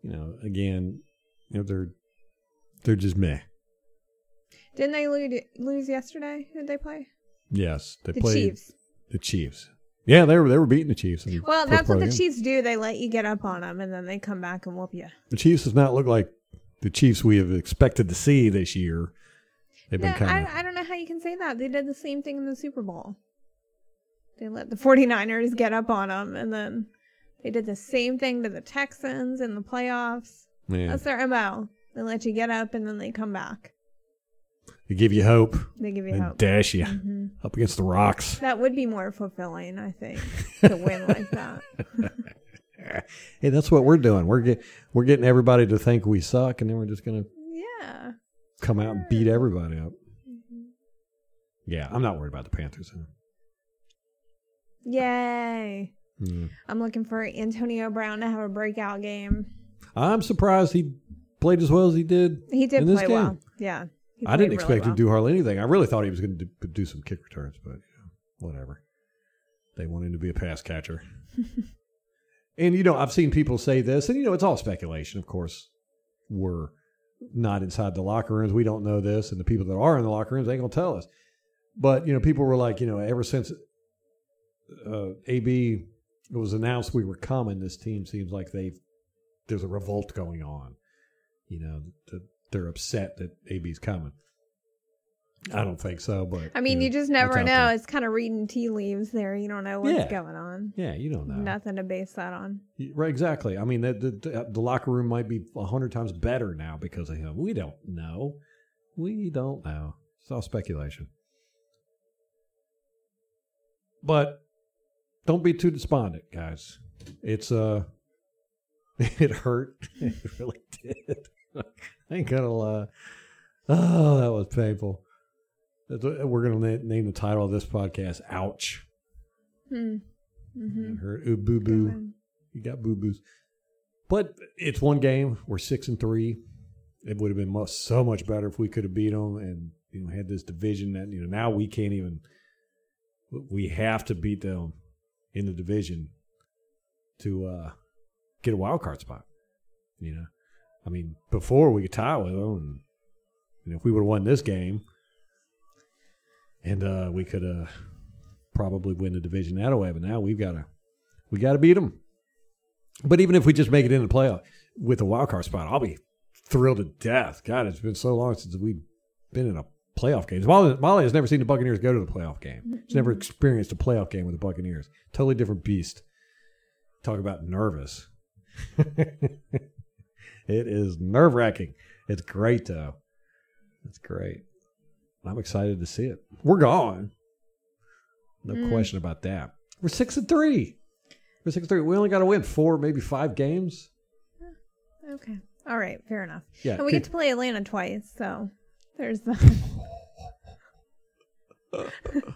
you know, again, you know, they're they're just meh. Didn't they lose, lose yesterday? Did they play? Yes, they The played Chiefs. the Chiefs. Yeah, they were they were beating the Chiefs. Well, that's what the game. Chiefs do. They let you get up on them, and then they come back and whoop you. The Chiefs does not look like the Chiefs we have expected to see this year. They've been kind I, I don't know how you can say that. They did the same thing in the Super Bowl. They let the 49ers get up on them, and then they did the same thing to the Texans in the playoffs. yeah. That's their MO. They let you get up, and then they come back. They give you hope They give you and hope. dash you hmm up against the rocks. That would be more fulfilling, I think, to win like that. Hey, that's what we're doing. We're get, we're getting everybody to think we suck, and then we're just gonna Yeah. come out and beat everybody up. Yeah, I'm not worried about the Panthers. Huh? Yay. Mm. I'm looking for Antonio Brown to have a breakout game. I'm surprised he played as well as he did. He did play game? well. Yeah. I didn't expect really him to well. do hardly anything. I really thought he was going to do, do some kick returns, but you know, whatever. They want him to be a pass catcher. and you know, I've seen people say this, and you know, it's all speculation. Of course, we're not inside the locker rooms. We don't know this, and the people that are in the locker rooms ain't gonna tell us. But you know, people were like, you know, ever since uh, AB it was announced we were coming, this team seems like they've there's a revolt going on. You know, th- they're upset that AB's coming. I don't think so, but I mean, know, you just never know. It's kind of reading tea leaves there. You don't know what's Yeah. going on. Yeah, you don't know. Nothing to base that on. Right, exactly. I mean, the, the, the locker room might be a hundred times better now because of him. We don't know. We don't know. It's all speculation. But don't be too despondent, guys. It's uh, it hurt. It really did. I ain't gonna lie. Oh, that was painful. We're gonna na- name the title of this podcast. Ouch. Hmm. Mm-hmm. Hurt. Ooh, boo boo. You got boo boos. But it's one game. We're six and three. It would have been much, so much better if we could have beat them and you know had this division that you know now we can't even. We have to beat them in the division to uh, get a wild card spot. You know, I mean, before we could tie with them, and if we would have won this game, and uh, we could uh, probably win the division that way. But now we've got to we got to beat them. But even if we just make it in the playoff with a wild card spot, I'll be thrilled to death. God, it's been so long since we've been in a playoff game. Molly, Molly has never seen the Buccaneers go to the playoff game. She's never experienced a playoff game with the Buccaneers. Totally different beast. Talk about nervous. it is nerve wracking. It's great though. It's great. I'm excited to see it. We're gone. No Mm. question about that. We're six and three. We're six and three. We only got to win four, maybe five games. Okay. All right. Fair enough. Yeah. And we get to play Atlanta twice, so there's that.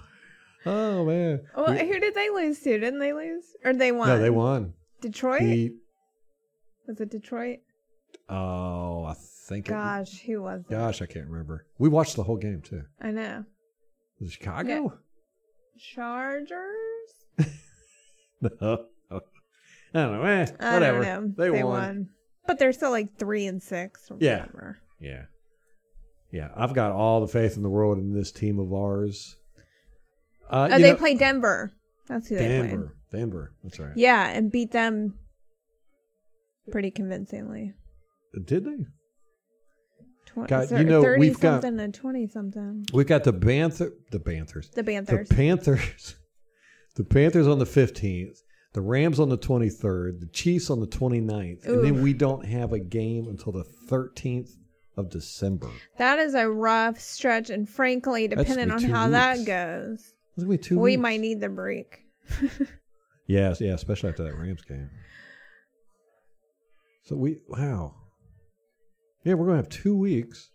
oh man. well, We- who did they lose to? Didn't they lose? Or they won? no, they won. Detroit? Beat. Was it Detroit? Oh, I think. It, Gosh, who was it? gosh, I can't remember. We watched the whole game too. I know. Was it Chicago? Chargers? No. I don't know. Eh, whatever. know. They, won. But they're still like three and six Yeah. whatever. Yeah. Yeah. I've got all the faith in the world in this team of ours. Uh, Oh, they know- play Denver. That's who they played. Denver. Denver. That's right. Yeah, and beat them pretty convincingly. Did they? Tw- God, you know, 30 we've got- something and 20 something. We've got the Panther, the Panthers, The Panthers. the Panthers, the Panthers on the fifteenth, the Rams on the twenty third, the Chiefs on the 29th, and then we don't have a game until the thirteenth of December. that is a rough stretch, and frankly, depending on gonna be two how weeks. that goes, It's gonna be two. we weeks. might need the break. Yes, yeah, especially after that Rams game. So we wow. Yeah, we're gonna have two weeks.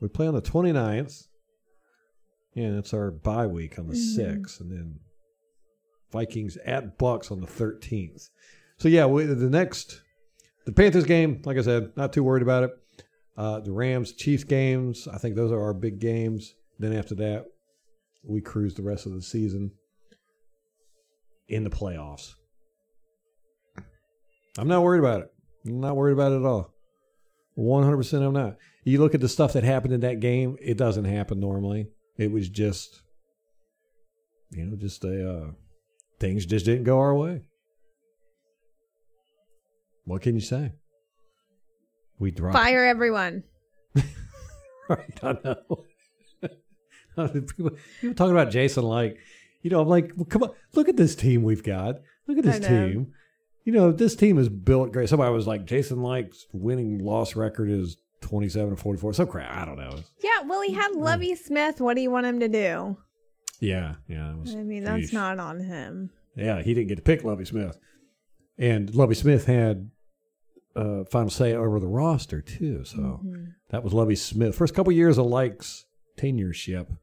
We play on the 29th. Yeah, that's our bye week on the Mhm. 6th, and then Vikings at Bucks on the 13th. So yeah, we, the next the Panthers game, like I said, not too worried about it. Uh, the Rams Chiefs games, I think those are our big games. Then after that, we cruise the rest of the season in the playoffs. I'm not worried about it. Not worried about it at all. 100% I'm not. You look at the stuff that happened in that game, it doesn't happen normally. It was just, you know, just a, uh, things just didn't go our way. What can you say? We dropped. Fire everyone. Right, I know. people, people talking about Jason Licht, you know, I'm like, well, come on, look at this team we've got. Look at this team. You know, this team is built great. Somebody was like, Jason Licht's winning loss record is 27 or 44. Some crap. I don't know. Yeah, well, he had Lovie Smith. What do you want him to do? Yeah, yeah. It was, I mean, that's Yeesh. not on him. Yeah, he didn't get to pick Lovie Smith. And Lovie Smith had uh, final say over the roster, too. So Mhm. that was Lovie Smith. First couple years of Licht's tenureship,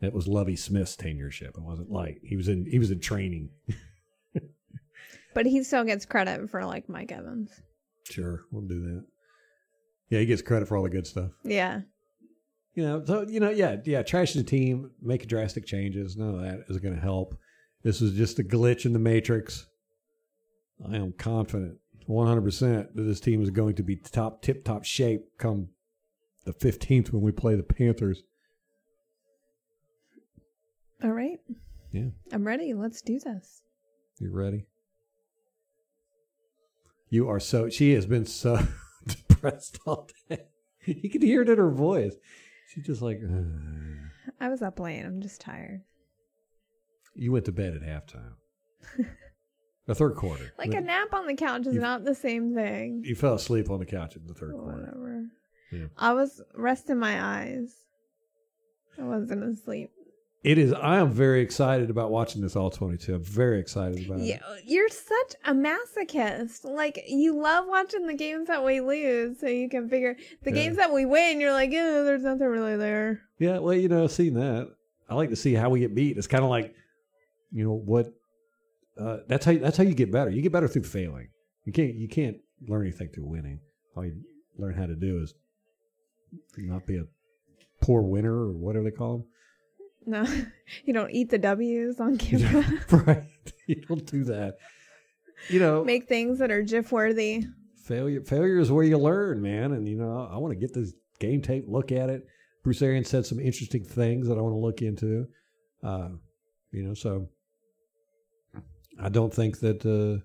that was Lovie Smith's tenureship. It wasn't like he was in he was in training. But he still gets credit for like Mike Evans. Sure, we'll do that. Yeah, he gets credit for all the good stuff. Yeah. You know, so you know, yeah, yeah, trashing the team, making drastic changes, none of that is going to help. This is just a glitch in the matrix. I am confident, one hundred percent, that this team is going to be top, tip, top shape come the fifteenth when we play the Panthers. All right. Yeah, I'm ready. Let's do this. you ready? You are so. She has been so depressed all day. You can hear it in her voice. She's just like. "Ugh." I was up late. I'm just tired. You went to bed at halftime. the third quarter. Like a nap on the couch is You- not the same thing. You fell asleep on the couch in the third quarter. whatever. Yeah. I was resting my eyes. I wasn't asleep. It is. I am very excited about watching this all 22. I'm very excited about You, it. you're such a masochist. Like you love watching the games that we lose, so you can figure the Yeah. games that we win. You're like, yeah, there's nothing really there. Yeah, well, you know, seeing that, I like to see how we get beat. It's kind of like, you know, what. Uh, that's how that's how you get better. You get better through failing. You can't you can't learn anything through winning. All you learn how to do is not be a poor winner or whatever they call No, you don't eat the W's on camera. right? You don't do that. You know, Make things that are GIF worthy. failure failure is where you learn, man. And you know, I want to get this game tape, look at it. Bruce Arians said some interesting things that I want to look into. Uh, you know, so I don't think that uh,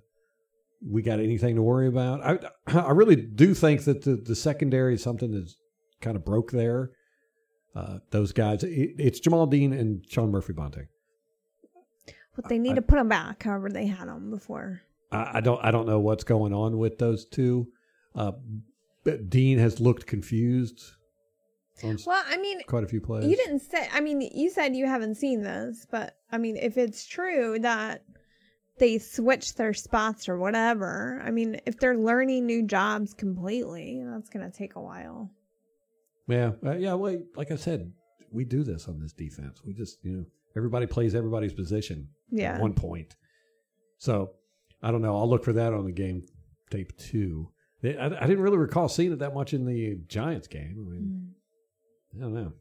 we got anything to worry about. I I really do think that the the secondary is something that's kind of broke there. Uh, those guys, it, it's Jamel Dean and Sean Murphy-Bunting. But they need I- to put them back however they had them before. I, I don't I don't know what's going on with those two. Uh, but Dean has looked confused on Well, I mean, quite a few plays. you didn't say. I mean, you said you haven't seen this, but I mean, if it's true that they switch their spots or whatever, I mean, if they're learning new jobs completely, that's gonna take a while. Yeah, uh, yeah. Well, like I said, we do this on this defense. We just you know everybody plays everybody's position Yeah. at one point. So I don't know. I'll look for that on the game tape too. They- I, I didn't really recall seeing it that much in the Giants game. I mean, Mm. I don't know.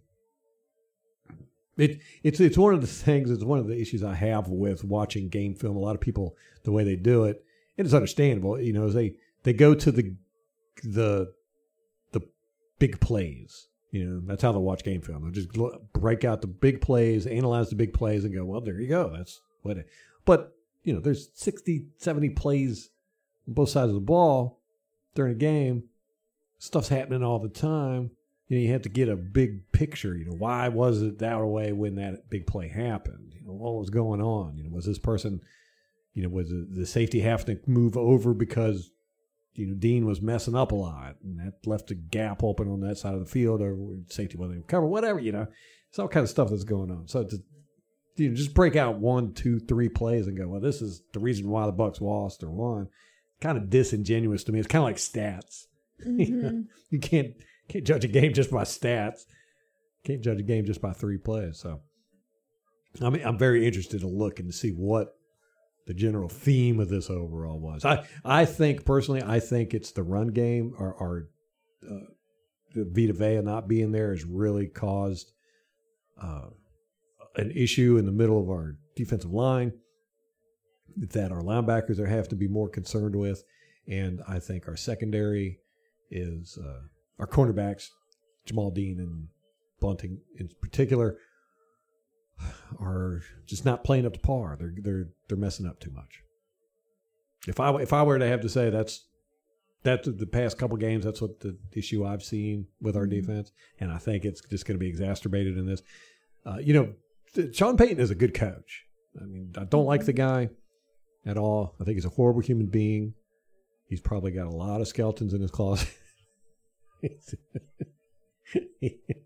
It it's it's one of the things. It's one of the issues I have with watching game film. A lot of people, the way they do it, and it's understandable. You know, is they they go to the the the big plays. You know, that's how they watch game film. They just break out the big plays, analyze the big plays, and go, well, there you go. That's what it. But you know, there's 60, 70 plays on both sides of the ball during a game. Stuff's happening all the time you know, you have to get a big picture. You know, why was it that way when that big play happened? You know, what was going on? You know, was this person, you know, was the safety having to move over because, you know, Dean was messing up a lot and that left a gap open on that side of the field or safety wasn't able to cover, whatever, you know, it's all kind of stuff that's going on. So to, you know, just break out one, two, three plays and go, well, this is the reason why the Bucks lost or won. Kind of disingenuous to me. It's kind of like stats. Mhm. You can't can't judge a game just by stats. Can't judge a game just by three plays. So, I mean, I'm very interested to look and to see what the general theme of this overall was. I I think personally, I think it's the run game or, or uh, Vita Vea not being there has really caused uh, an issue in the middle of our defensive line that our linebackers are have to be more concerned with, and I think our secondary is uh, our cornerbacks, Jamel Dean and Bunting in particular, are just not playing up to par. They're they're they're messing up too much. If I if I were to have to say that's that's the past couple games, that's what the issue I've seen with our defense, and I think it's just going to be exacerbated in this. Uh, you know, Sean Payton is a good coach. I mean, I don't like the guy at all. I think he's a horrible human being. He's probably got a lot of skeletons in his closet.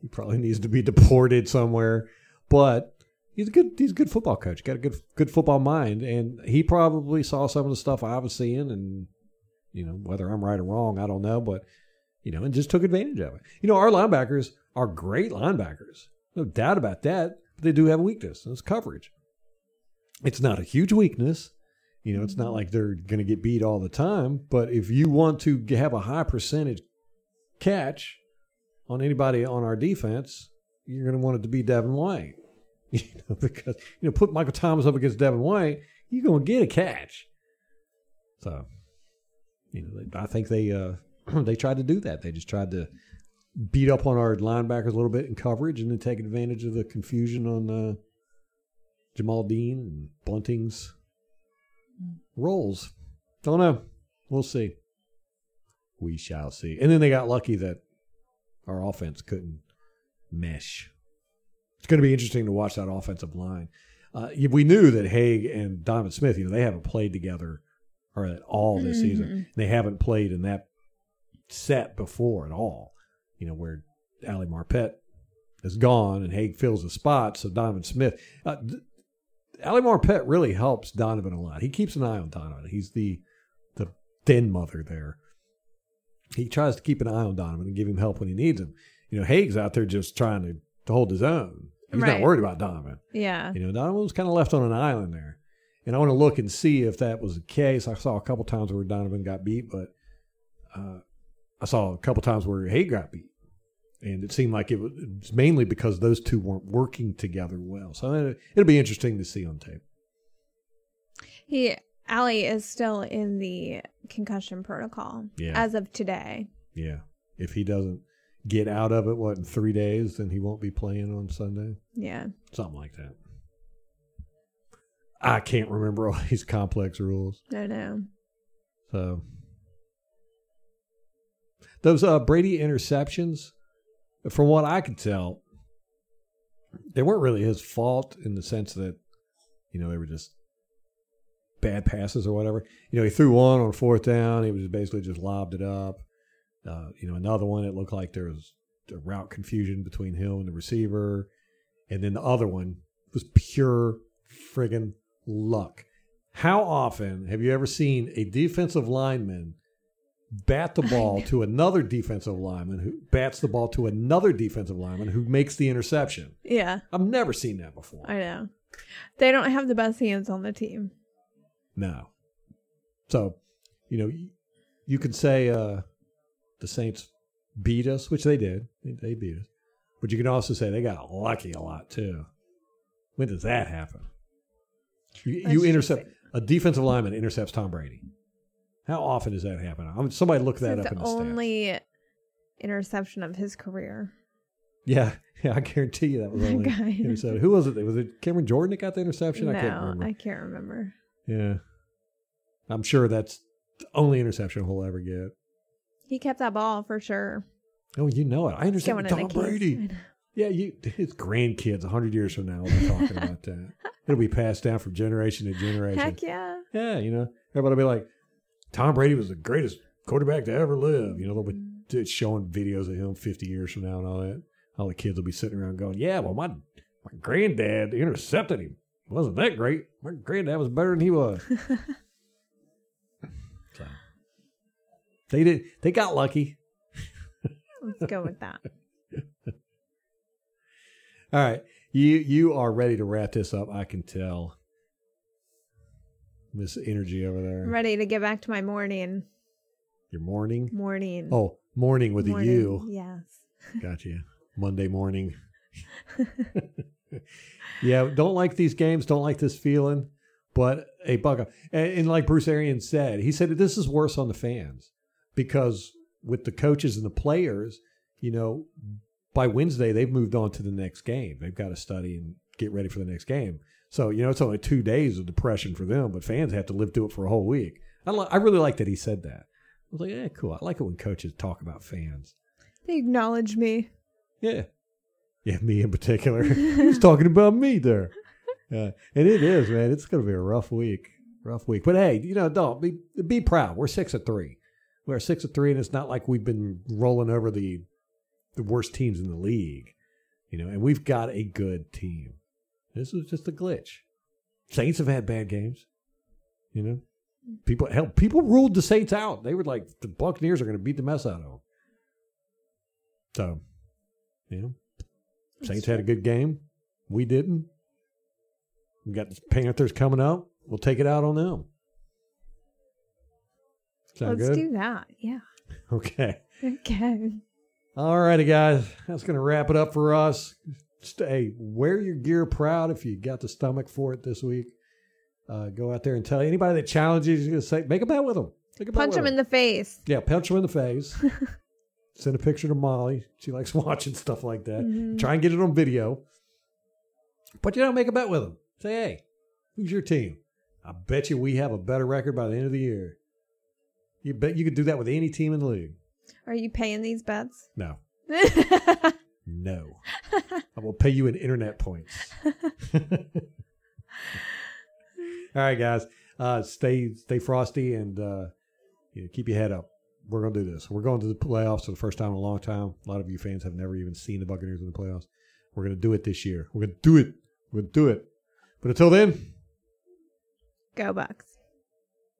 he probably needs to be deported somewhere, but he's a good he's a good football coach. Got a good good football mind, and he probably saw some of the stuff I was seeing, and you know whether I'm right or wrong, I don't know, but you know, and just took advantage of it. You know, our linebackers are great linebackers, no doubt about that. But they do have a weakness, and it's coverage. It's not a huge weakness. You know, it's not like they're going to get beat all the time. But if you want to have a high percentage catch on anybody on our defense, you're going to want it to be Devin White. You know, because you know, put Michael Thomas up against Devin White, you're going to get a catch. So, you know, I think they uh, they tried to do that. They just tried to beat up on our linebackers a little bit in coverage, and then take advantage of the confusion on uh, Jamel Dean and Bunting's roles. Don't know. We'll see. We shall see. And then they got lucky that our offense couldn't mesh. It's going to be interesting to watch that offensive line. Uh, we knew that Haeg and Donovan Smith, you know, they haven't played together or at all this season. They haven't played in that set before at all. You know, where Ali Marpet is gone and Haeg fills the spot. So Donovan Smith, uh, Ali Marpet really helps Donovan a lot. He keeps an eye on Donovan. He's the the den mother there. He tries to keep an eye on Donovan and give him help when he needs him. You know, Haeg's out there just trying to, to hold his own. He's Right. not worried about Donovan. Yeah. You know, Donovan was kind of left on an island there. And I want to look and see if that was the case. I saw a couple times where Donovan got beat, but uh, I saw a couple times where Haeg got beat. And it seemed like it was, mainly because those two weren't working together well. So it, it'll be interesting to see on tape. He Ali is still in the concussion protocol Yeah. as of today. Yeah. If he doesn't get out of it, what, in three days, then he won't be playing on Sunday? Yeah. Something like that. I can't remember all these complex rules. I know. So those uh, Brady interceptions, from what I could tell, they weren't really his fault in the sense that you know they were just bad passes or whatever. You know, he threw one on fourth down. He was basically just lobbed it up. Uh, you know, another one it looked like there was a route confusion between him and the receiver, and then the other one was pure friggin' luck. How often have you ever seen a defensive lineman bat the ball to another defensive lineman who bats the ball to another defensive lineman who makes the interception? Yeah, I've never seen that before. I know. They don't have the best hands on the team. No. So, you know, you, can say uh, the Saints beat us, which they did. They- beat us. But you can also say they got lucky a lot too. When does that happen? You, you intercept a defensive lineman intercepts Tom Brady. How often does that happen? I'm, somebody look that This up is in the the stats. only interception of his career. Yeah, yeah, I guarantee you that was only intercepted. Who was it? Was it Cameron Jordan that got the interception? I can't no, remember. I can't remember. Yeah, I'm sure that's the only interception he'll ever get. He kept that ball for sure. Oh, you know it. I understand in Tom. Brady. Yeah, you his grandkids a hundred years from now will be talking about that. It'll be passed down from generation to generation. Heck yeah. Yeah, you know, everybody will be like, Tom Brady was the greatest quarterback to ever live. You know, they'll be mm-hmm. t- showing videos of him 50 years from now and all that. All the kids will be sitting around going, yeah, well, my, my granddad intercepted him. Wasn't that great? My granddad was better than he was. so, they did. They got lucky. Let's go with that. All right, you you are ready to wrap this up. I can tell. This energy over there. Ready to get back to my morning. Your morning. Morning. Oh, morning with morning. a U. Yes. Gotcha. Monday morning. yeah, don't like these games. Don't like this feeling. But a bug, and, and like Bruce Arians said, he said this is worse on the fans because with the coaches and the players, you know, by Wednesday they've moved on to the next game. They've got to study and get ready for the next game. So you know, it's only two days of depression for them, but fans have to live through it for a whole week. I, li- I really like that he said that. I was like, yeah, cool. I like it when coaches talk about fans. They acknowledge me. Yeah. Yeah, me in particular. he was talking about me there. Uh, and it is, man. It's going to be a rough week. Rough week. But hey, you know, don't be be proud. We're six of three. We're six of three, and it's not like we've been rolling over the the worst teams in the league. You know, and we've got a good team. This was just a glitch. Saints have had bad games. You know, people hell, people ruled the Saints out. They were like the Buccaneers are going to beat the mess out of them. So, you know, Saints had a good game. We didn't. We got the Panthers coming up. We'll take it out on them. Sound Let's good? do that. Yeah. Okay. Okay. All righty, guys. That's going to wrap it up for us. Stay, wear your gear proud if you got the stomach for it this week. Uh, go out there and tell anybody that challenges you, to say, make a bet with them. Make a bet Punch them in the face. Yeah, punch them in the face. Send a picture to Molly. She likes watching stuff like that. Mhm. Try and get it on video. But you don't make a bet with them. Say, hey, who's your team? I bet you we have a better record by the end of the year. You bet you could do that with any team in the league. Are you paying these bets? No, no. I will pay you in internet points. All right, guys. Uh, stay stay frosty and uh, you know, keep your head up. We're gonna do this. We're going to the playoffs for the first time in a long time. A lot of you fans have never even seen the Buccaneers in the playoffs. We're gonna do it this year. We're gonna do it. We're gonna do it. But until then, Go Bucks.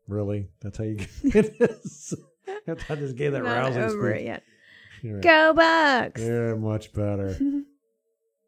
really, that's how you get this. I just gave that Not rousing over speech. it yet. Right. Go Bucks. Yeah, much better.